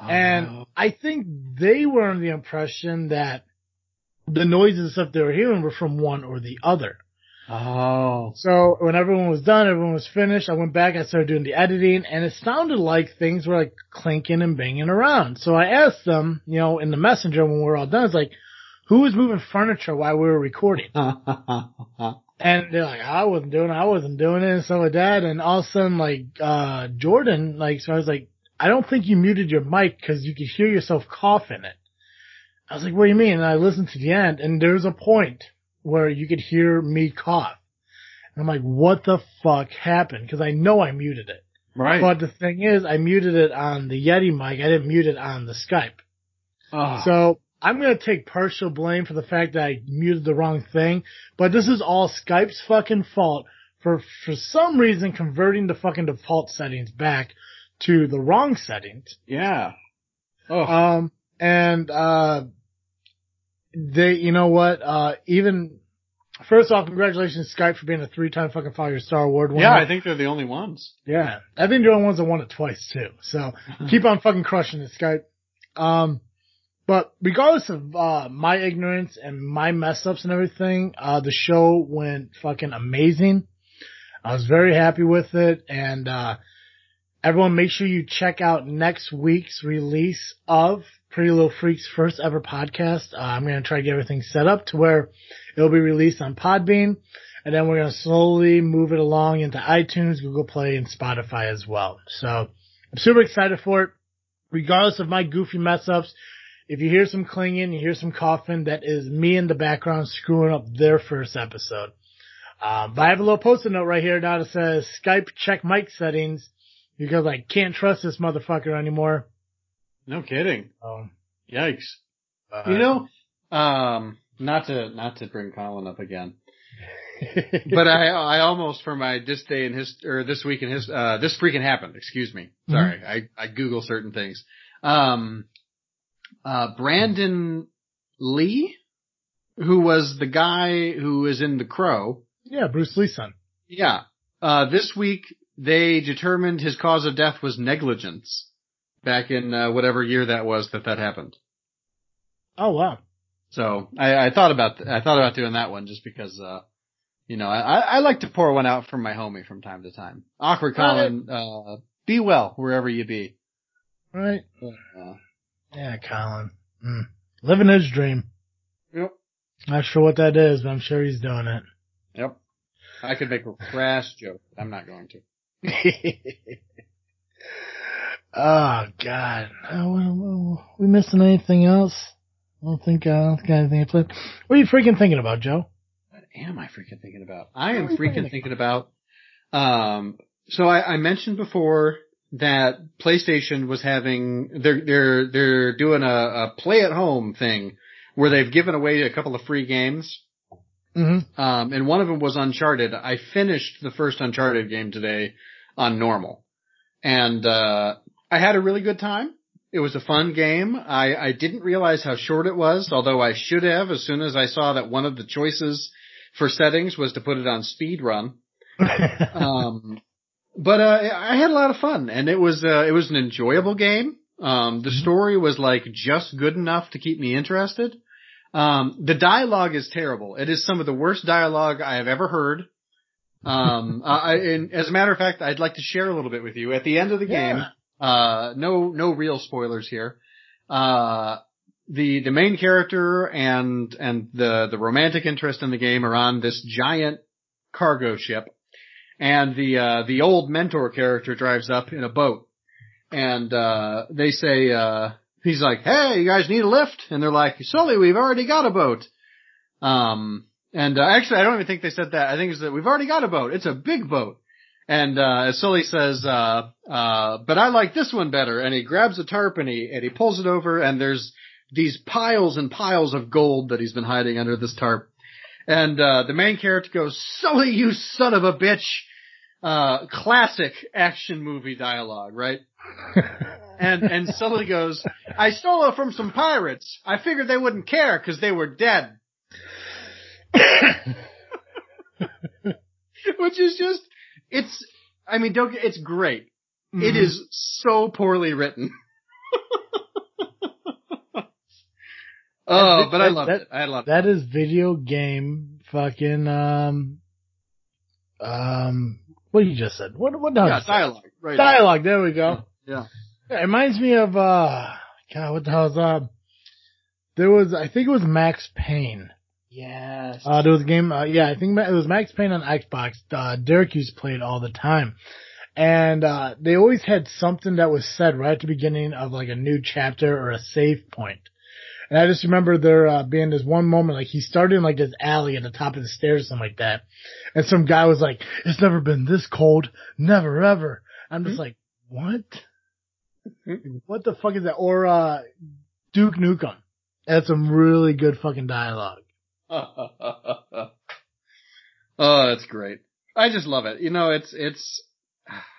And I think they were under the impression that the noises and stuff they were hearing were from one or the other.
oh.
So when everyone was done, everyone was finished, I went back, I started doing the editing, and it sounded like things were like clinking and banging around. So I asked them, you know, in the messenger when we were all done, it's like, who was moving furniture while we were recording? (laughs) And they're like, I wasn't doing it, I wasn't doing it, and stuff like that. And all of a sudden, like, uh, Jordan, like, so I was like, I don't think you muted your mic because you could hear yourself coughing it. I was like, what do you mean? And I listened to the end, and there's a point where you could hear me cough. And I'm like, what the fuck happened? Because I know I muted it.
right.
But the thing is, I muted it on the Yeti mic. I didn't mute it on the Skype.
oh.
So I'm gonna take partial blame for the fact that I muted the wrong thing, but this is all Skype's fucking fault for, for some reason converting the fucking default settings back to the wrong settings.
yeah. Oh.
Um, and, uh, they, you know what, uh, even, first off, congratulations Skype for being a three-time fucking Fire Star Award winner.
yeah, I think they're the only ones.
Yeah. I think you're the only ones that won it twice too. So (laughs) keep on fucking crushing it, Skype. Um, but regardless of, uh, my ignorance and my mess ups and everything, uh, the show went fucking amazing. I was very happy with it and, uh, everyone make sure you check out next week's release of Pretty Little Freaks first ever podcast. Uh, I'm going to try to get everything set up to where it'll be released on Podbean and then we're going to slowly move it along into iTunes, Google Play, and Spotify as well. So I'm super excited for it. Regardless of my goofy mess ups, if you hear some clinging, you hear some coughing, that is me in the background screwing up their first episode. Um, but I have a little post-it note right here now that says Skype check mic settings because I can't trust this motherfucker anymore.
No kidding.
Um,
Yikes.
uh,
You know, um, not to not to bring Colin up again, (laughs) but I I almost for my this day in his or this week in his uh this freaking happened. Excuse me. Sorry, I I Google certain things. Um, uh, Brandon Lee, who was the guy who is in The Crow.
yeah, Bruce Lee's son.
Yeah. Uh, this week they determined his cause of death was negligence. Back in uh, whatever year that was that that happened.
Oh wow.
So I, I thought about th- I thought about doing that one just because uh you know I, I like to pour one out for my homie from time to time. Awkward Colin, uh be well wherever you be.
Right.
Uh,
Yeah, Colin. Mm. Living his dream.
yep.
Not sure what that is, but I'm sure he's doing it.
Yep. I could make a crass joke. But I'm not going to. (laughs)
oh God, Oh, we missing anything else? I don't think uh, I don't think anything to play. What are you freaking thinking about, Joe?
What am I freaking thinking about? I am
What are you
freaking
thinking
thinking about. Um, so I, I mentioned before that PlayStation was having they're they're they're doing a, a play at home thing where they've given away a couple of free games.
Mm-hmm.
Um, and one of them was Uncharted. I finished the first Uncharted game today on normal, and uh, I had a really good time. It was a fun game. I, I didn't realize how short it was, although I should have as soon as I saw that one of the choices for settings was to put it on speed run. (laughs) Um, but uh, I had a lot of fun, and it was uh, it was an enjoyable game. Um, the story was like just good enough to keep me interested. Um, the dialogue is terrible. It is some of the worst dialogue I have ever heard. Um, (laughs) I, and as a matter of fact, I'd like to share a little bit with you. At the end of the game,
Yeah.
Uh, no, no real spoilers here. Uh, the, the main character and, and the, the romantic interest in the game are on this giant cargo ship. And the, uh, the old mentor character drives up in a boat. And, uh, they say, uh, he's like, hey, you guys need a lift? And they're like, Sully, we've already got a boat. Um, and uh, actually, I don't even think they said that. I think it's that we've already got a boat. It's a big boat. And uh, Sully says, uh, uh, "But I like this one better." And he grabs a tarp and he and he pulls it over, and there's these piles and piles of gold that he's been hiding under this tarp. And uh, the main character goes, "Sully, you son of a bitch!" Uh, classic action movie dialogue, right? (laughs) and and Sully goes, "I stole it from some pirates. I figured they wouldn't care because they were dead." (laughs) (laughs) Which is just, it's, I mean, don't, get- it's great.
Mm-hmm.
It is so poorly written. (laughs) oh, but I
that-
loved
that-
it. I loved it.
That is video game fucking um um what you just said. What what
Yeah, dialogue. Right.
dialogue, there we go.
Yeah.
Yeah, it reminds me of uh God, what the hell is uh there was I think it was Max Payne.
Yes.
Uh there was a game uh yeah, I think it was Max Payne on Xbox. Uh Derek used to play it all the time. And uh they always had something that was said right at the beginning of like a new chapter or a save point. And I just remember there uh, being this one moment, like he started in like this alley at the top of the stairs or something like that. And some guy was like, it's never been this cold. Never ever. I'm just like, what? what the fuck is that? Or, uh, Duke Nukem. That's some really good fucking dialogue. (laughs)
oh, that's great. I just love it. You know, it's, it's,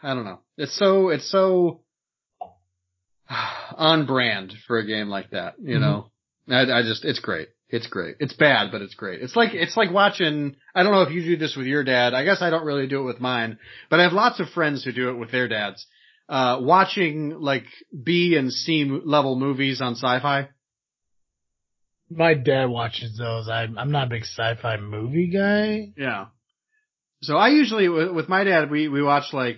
I don't know. It's so, it's so (sighs) on brand for a game like that, you know? I, I just, it's great. It's great. It's bad, but it's great. It's like, it's like watching, I don't know if you do this with your dad. I guess I don't really do it with mine, but I have lots of friends who do it with their dads. Uh, watching like B and C level movies on sci-fi.
My dad watches those. I'm I'm not a big sci-fi movie guy.
Yeah. So I usually with my dad we we watch like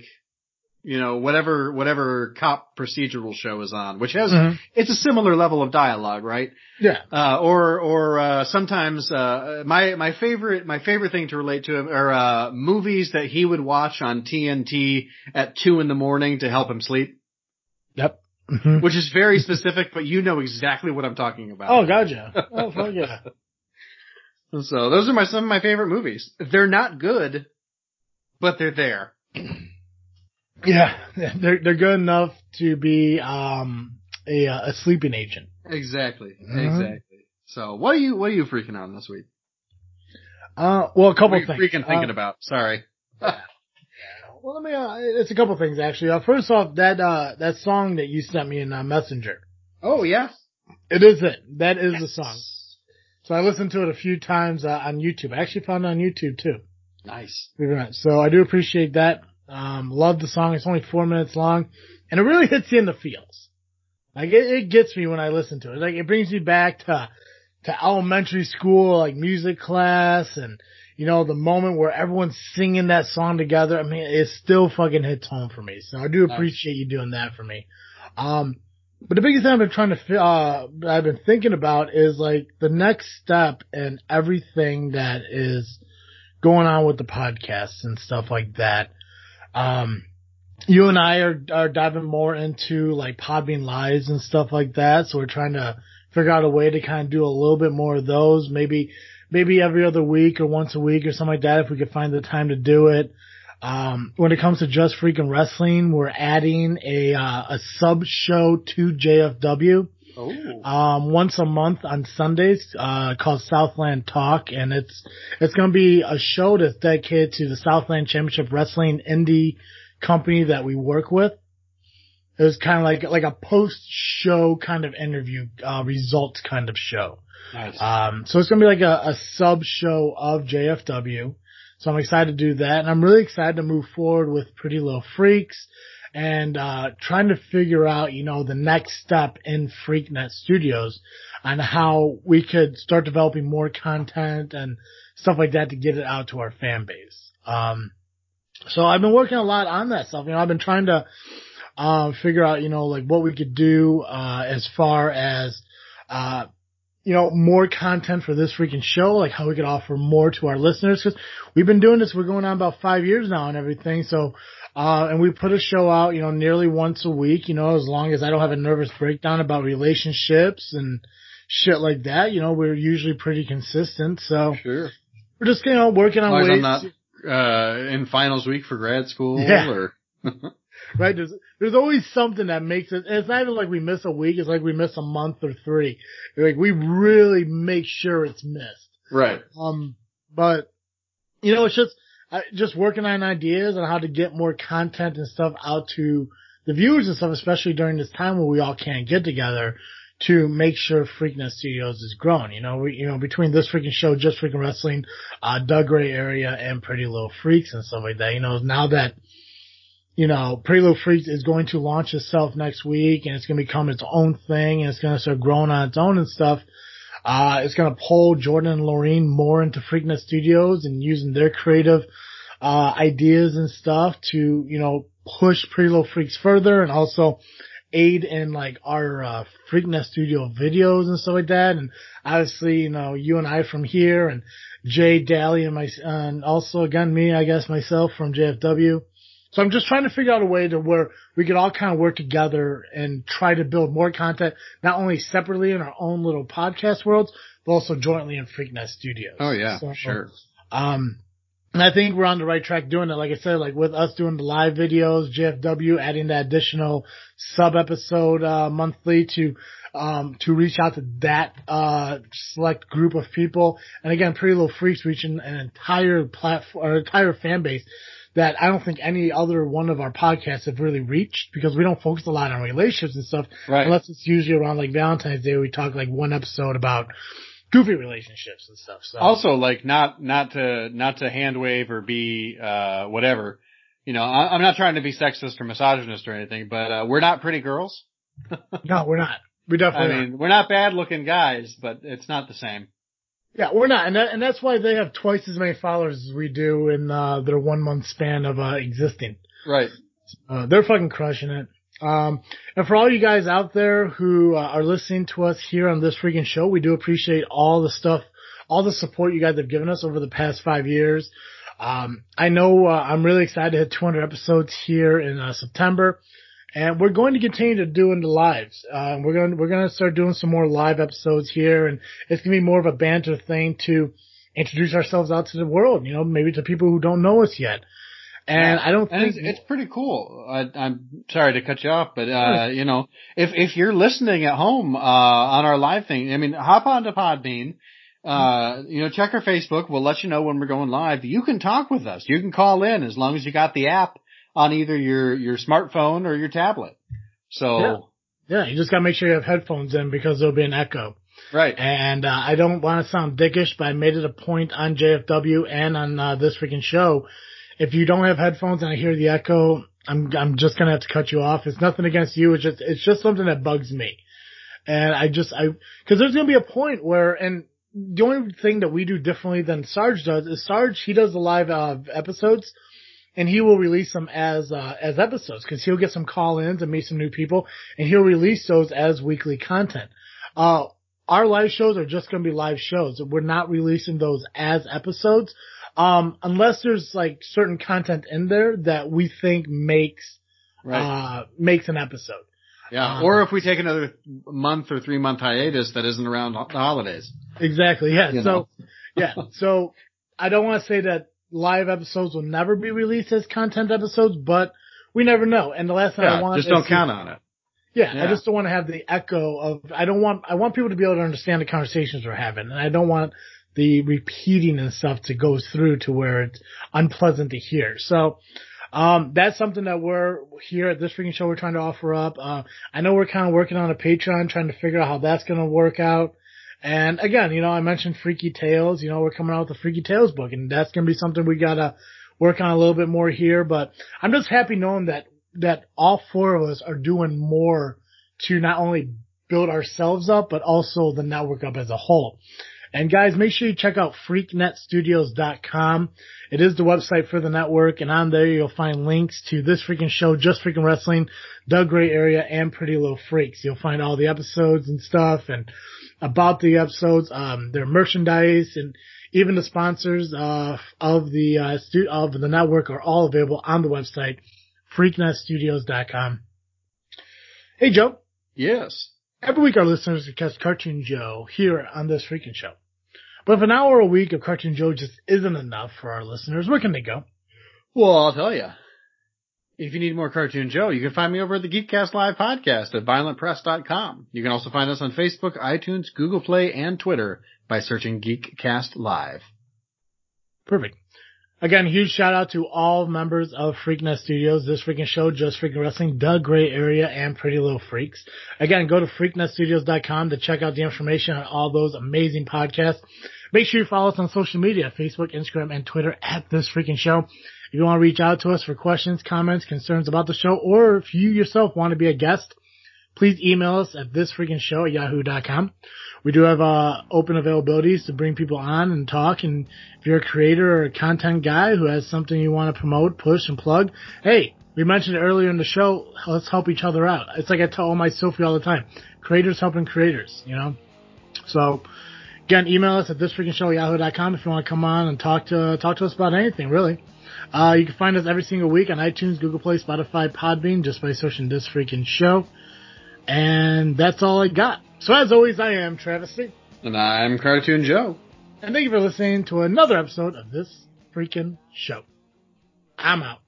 you know whatever whatever cop procedural show is on, which has
Mhm.
it's a similar level of dialogue, right?
Yeah.
Uh, or or uh, sometimes uh, my my favorite my favorite thing to relate to him are uh, movies that he would watch on TNT at two in the morning to help him sleep,
Yep. Mhm.
which is very specific, but you know exactly what I'm talking about.
Oh, gotcha. Oh, fuck yeah. (laughs)
So those are my some of my favorite movies. They're not good, but they're there. (clears throat)
Yeah, they're they're good enough to be um a uh, a sleeping agent.
Exactly.
Mhm.
Exactly. So what are you what are you freaking on this week?
Uh, well, a couple
What are you
things.
freaking thinking
Uh,
about? Sorry. (laughs)
Well, let me. Uh, it's a couple things actually. Uh, first off, that uh that song that you sent me in uh, Messenger.
Oh yeah.
It is it. That is the song. So I listened to it a few times uh, on YouTube. I actually found it on YouTube too.
Nice.
believe it or not. So I do appreciate that. Um, love the song. It's only four minutes long, and it really (laughs) hits you in the feels. Like it, it gets me when I listen to it. Like it brings me back to to elementary school, like music class, and you know the moment where everyone's singing that song together. I mean, it still fucking hits home for me. So I do appreciate you doing that for me. Um, but the biggest thing I've been trying to, uh, I've been thinking about is like the next step and everything that is going on with the podcasts and stuff like that. Um, you and I are, are diving more into like Podbean lives and stuff like that. So we're trying to figure out a way to kind of do a little bit more of those. Maybe, maybe every other week or once a week or something like that if we could find the time to do it. Um, when it comes to just freaking wrestling, we're adding a, uh, a sub show to JFW
Oh.
um, once a month on Sundays, uh, called Southland Talk, and it's it's going to be a show that's dedicated to the Southland Championship Wrestling indie company that we work with. It was kind of like like a post show kind of interview, uh, results kind of show.
Nice.
Um, so it's gonna be like a, a sub show of JFW. So I'm excited to do that, and I'm really excited to move forward with Pretty Little Freaks and uh, trying to figure out, you know, the next step in FreakNet Studios on how we could start developing more content and stuff like that to get it out to our fan base. Um, so I've been working a lot on that stuff. You know, I've been trying to uh, figure out, you know, like what we could do, uh, as far as, uh, you know, more content for this freaking show, like how we could offer more to our listeners. Cause we've been doing this, we're going on about five years now and everything. So, uh, and we put a show out, you know, nearly once a week, you know, as long as I don't have a nervous breakdown about relationships and shit like that, you know, we're usually pretty consistent. So
Sure.
we're just, you know, working on
As long as
ways.
I'm not uh, in finals week for grad school
Yeah.
or (laughs)
right? There's there's always something that makes it. It's not even like we miss a week. It's like we miss a month or three. Like we really make sure it's missed.
right.
Um, but you know, it's just I, just working on ideas on how to get more content and stuff out to the viewers and stuff, especially during this time where we all can't get together to make sure Freaknet Studios is growing. You know, we, you know, between this freaking show, just freaking wrestling, uh, Doug Gray area and Pretty Little Freaks and stuff like that. You know, now that, you know, Pretty Little Freaks is going to launch itself next week and it's going to become its own thing and it's going to start growing on its own and stuff. Uh, it's going to pull Jordan and Lorraine more into Freaknet Studios and using their creative, uh, ideas and stuff to, you know, push Pretty Little Freaks further and also aid in like our, uh, Freaknet Studio videos and stuff like that. And obviously, you know, you and I from here and Jay Daly and my, and also again me, I guess myself from JFW. So I'm just trying to figure out a way to where we could all kind of work together and try to build more content, not only separately in our own little podcast worlds, but also jointly in Freaknet Studios.
Oh yeah,
So,
sure.
Um, and I think we're on the right track doing it. Like I said, like with us doing the live videos, JFW adding that additional sub episode, uh, monthly to, um, to reach out to that, uh, select group of people. And again, Pretty Little Freaks reaching an entire platform, or entire fan base that I don't think any other one of our podcasts have really reached because we don't focus a lot on relationships and stuff.
Right.
Unless it's usually around like Valentine's Day, we talk like one episode about goofy relationships and stuff. So
Also, like not not to not to hand wave or be uh whatever. You know, I, I'm not trying to be sexist or misogynist or anything, but uh, we're not pretty girls. (laughs)
no, we're not. We definitely.
I mean, we're not bad looking guys, but it's not the same.
Yeah, we're not, and that, and that's why they have twice as many followers as we do in uh, their one month span of uh, existing.
Right.
Uh, they're fucking crushing it. Um, and for all you guys out there who uh, are listening to us here on this freaking show, we do appreciate all the stuff, all the support you guys have given us over the past five years. Um, I know uh, I'm really excited to hit 200 episodes here in uh, September, and we're going to continue to doing the lives. Uh, we're going to we're going to start doing some more live episodes here, and it's going to be more of a banter thing to introduce ourselves out to the world. You know, maybe to people who don't know us yet. And I don't
And
think
it's, it's pretty cool. I, I'm sorry to cut you off, but uh, you know, if if you're listening at home uh, on our live thing, I mean, hop onto Podbean. Uh, you know, check our Facebook. We'll let you know when we're going live. You can talk with us. You can call in as long as you got the app on either your your smartphone or your tablet. So
Yeah. yeah, you just got to make sure you have headphones in because there'll be an echo.
right,
And uh, I don't want to sound dickish, but I made it a point on JFW and on uh, this freaking show. If you don't have headphones and I hear the echo, I'm I'm just gonna have to cut you off. It's nothing against you. It's just it's just something that bugs me. And I just I because there's gonna be a point where and the only thing that we do differently than Sarge does is Sarge he does the live uh, episodes and he will release them as uh, as episodes because he'll get some call-ins and meet some new people, and he'll release those as weekly content. Uh, our live shows are just going to be live shows. We're not releasing those as episodes, um, unless there's like certain content in there that we think makes
right,
uh, makes an episode.
yeah.
um,
or if we take another month or three month hiatus that isn't around the holidays.
Exactly. Yeah.
You
so, yeah. So I don't want to say that live episodes will never be released as content episodes, but we never know. And the last thing I
Yeah,
want
just don't
to-
count on it.
Yeah, I just don't want to have the echo of, I don't want, I want people to be able to understand the conversations we're having. And I don't want the repeating and stuff to go through to where it's unpleasant to hear. So, um, that's something that we're here at this freaking show we're trying to offer up. Uh, I know we're kind of working on a Patreon, trying to figure out how that's going to work out. And again, you know, I mentioned Freaky Tales, you know, we're coming out with a Freaky Tales book and that's to be something we gotta work on a little bit more here, but I'm just happy knowing that, that all four of us are doing more to not only build ourselves up, but also the network up as a whole. And guys, make sure you check out freaknetstudios.com. It is the website for the network and on there you'll find links to this freaking show, Just Freaking Wrestling, Doug Gray Area, and Pretty Little Freaks. You'll find all the episodes and stuff and about the episodes, um, their merchandise and even the sponsors, uh, of the, uh, stu- of the network are all available on the website, freaknetstudios.com. Hey Joe.
Yes.
Every week our listeners catch Cartoon Joe here on this freaking show. But if an hour a week of Cartoon Joe just isn't enough for our listeners, where can they go?
Well, I'll tell you. If you need more Cartoon Joe, you can find me over at the Geekcast Live podcast at violentpress.com. You can also find us on Facebook, iTunes, Google Play, and Twitter by searching Geekcast Live.
Perfect. Again, huge shout out to all members of Freaknet Studios, this freaking show, Just Freaking Wrestling, Doug Gray Area, and Pretty Little Freaks. Again, go to freaknetstudios.com to check out the information on all those amazing podcasts. Make sure you follow us on social media, Facebook, Instagram, and Twitter at this freaking show. If you want to reach out to us for questions, comments, concerns about the show, or if you yourself want to be a guest, please email us at thisfreakingshow at yahoo.com. We do have uh, open availabilities to bring people on and talk. And if you're a creator or a content guy who has something you want to promote, push, and plug, hey, we mentioned earlier in the show. Let's help each other out. It's like I tell my Sophie all the time: creators helping creators. You know. So again, email us at thisfreakingshow at yahoo.com if you want to come on and talk to talk to us about anything really. Uh, you can find us every single week on iTunes, Google Play, Spotify, Podbean, just by searching this freaking show. And that's all I got. So as always, I am Travesty.
And I'm Cartoon Joe.
And thank you for listening to another episode of this freaking show. I'm out.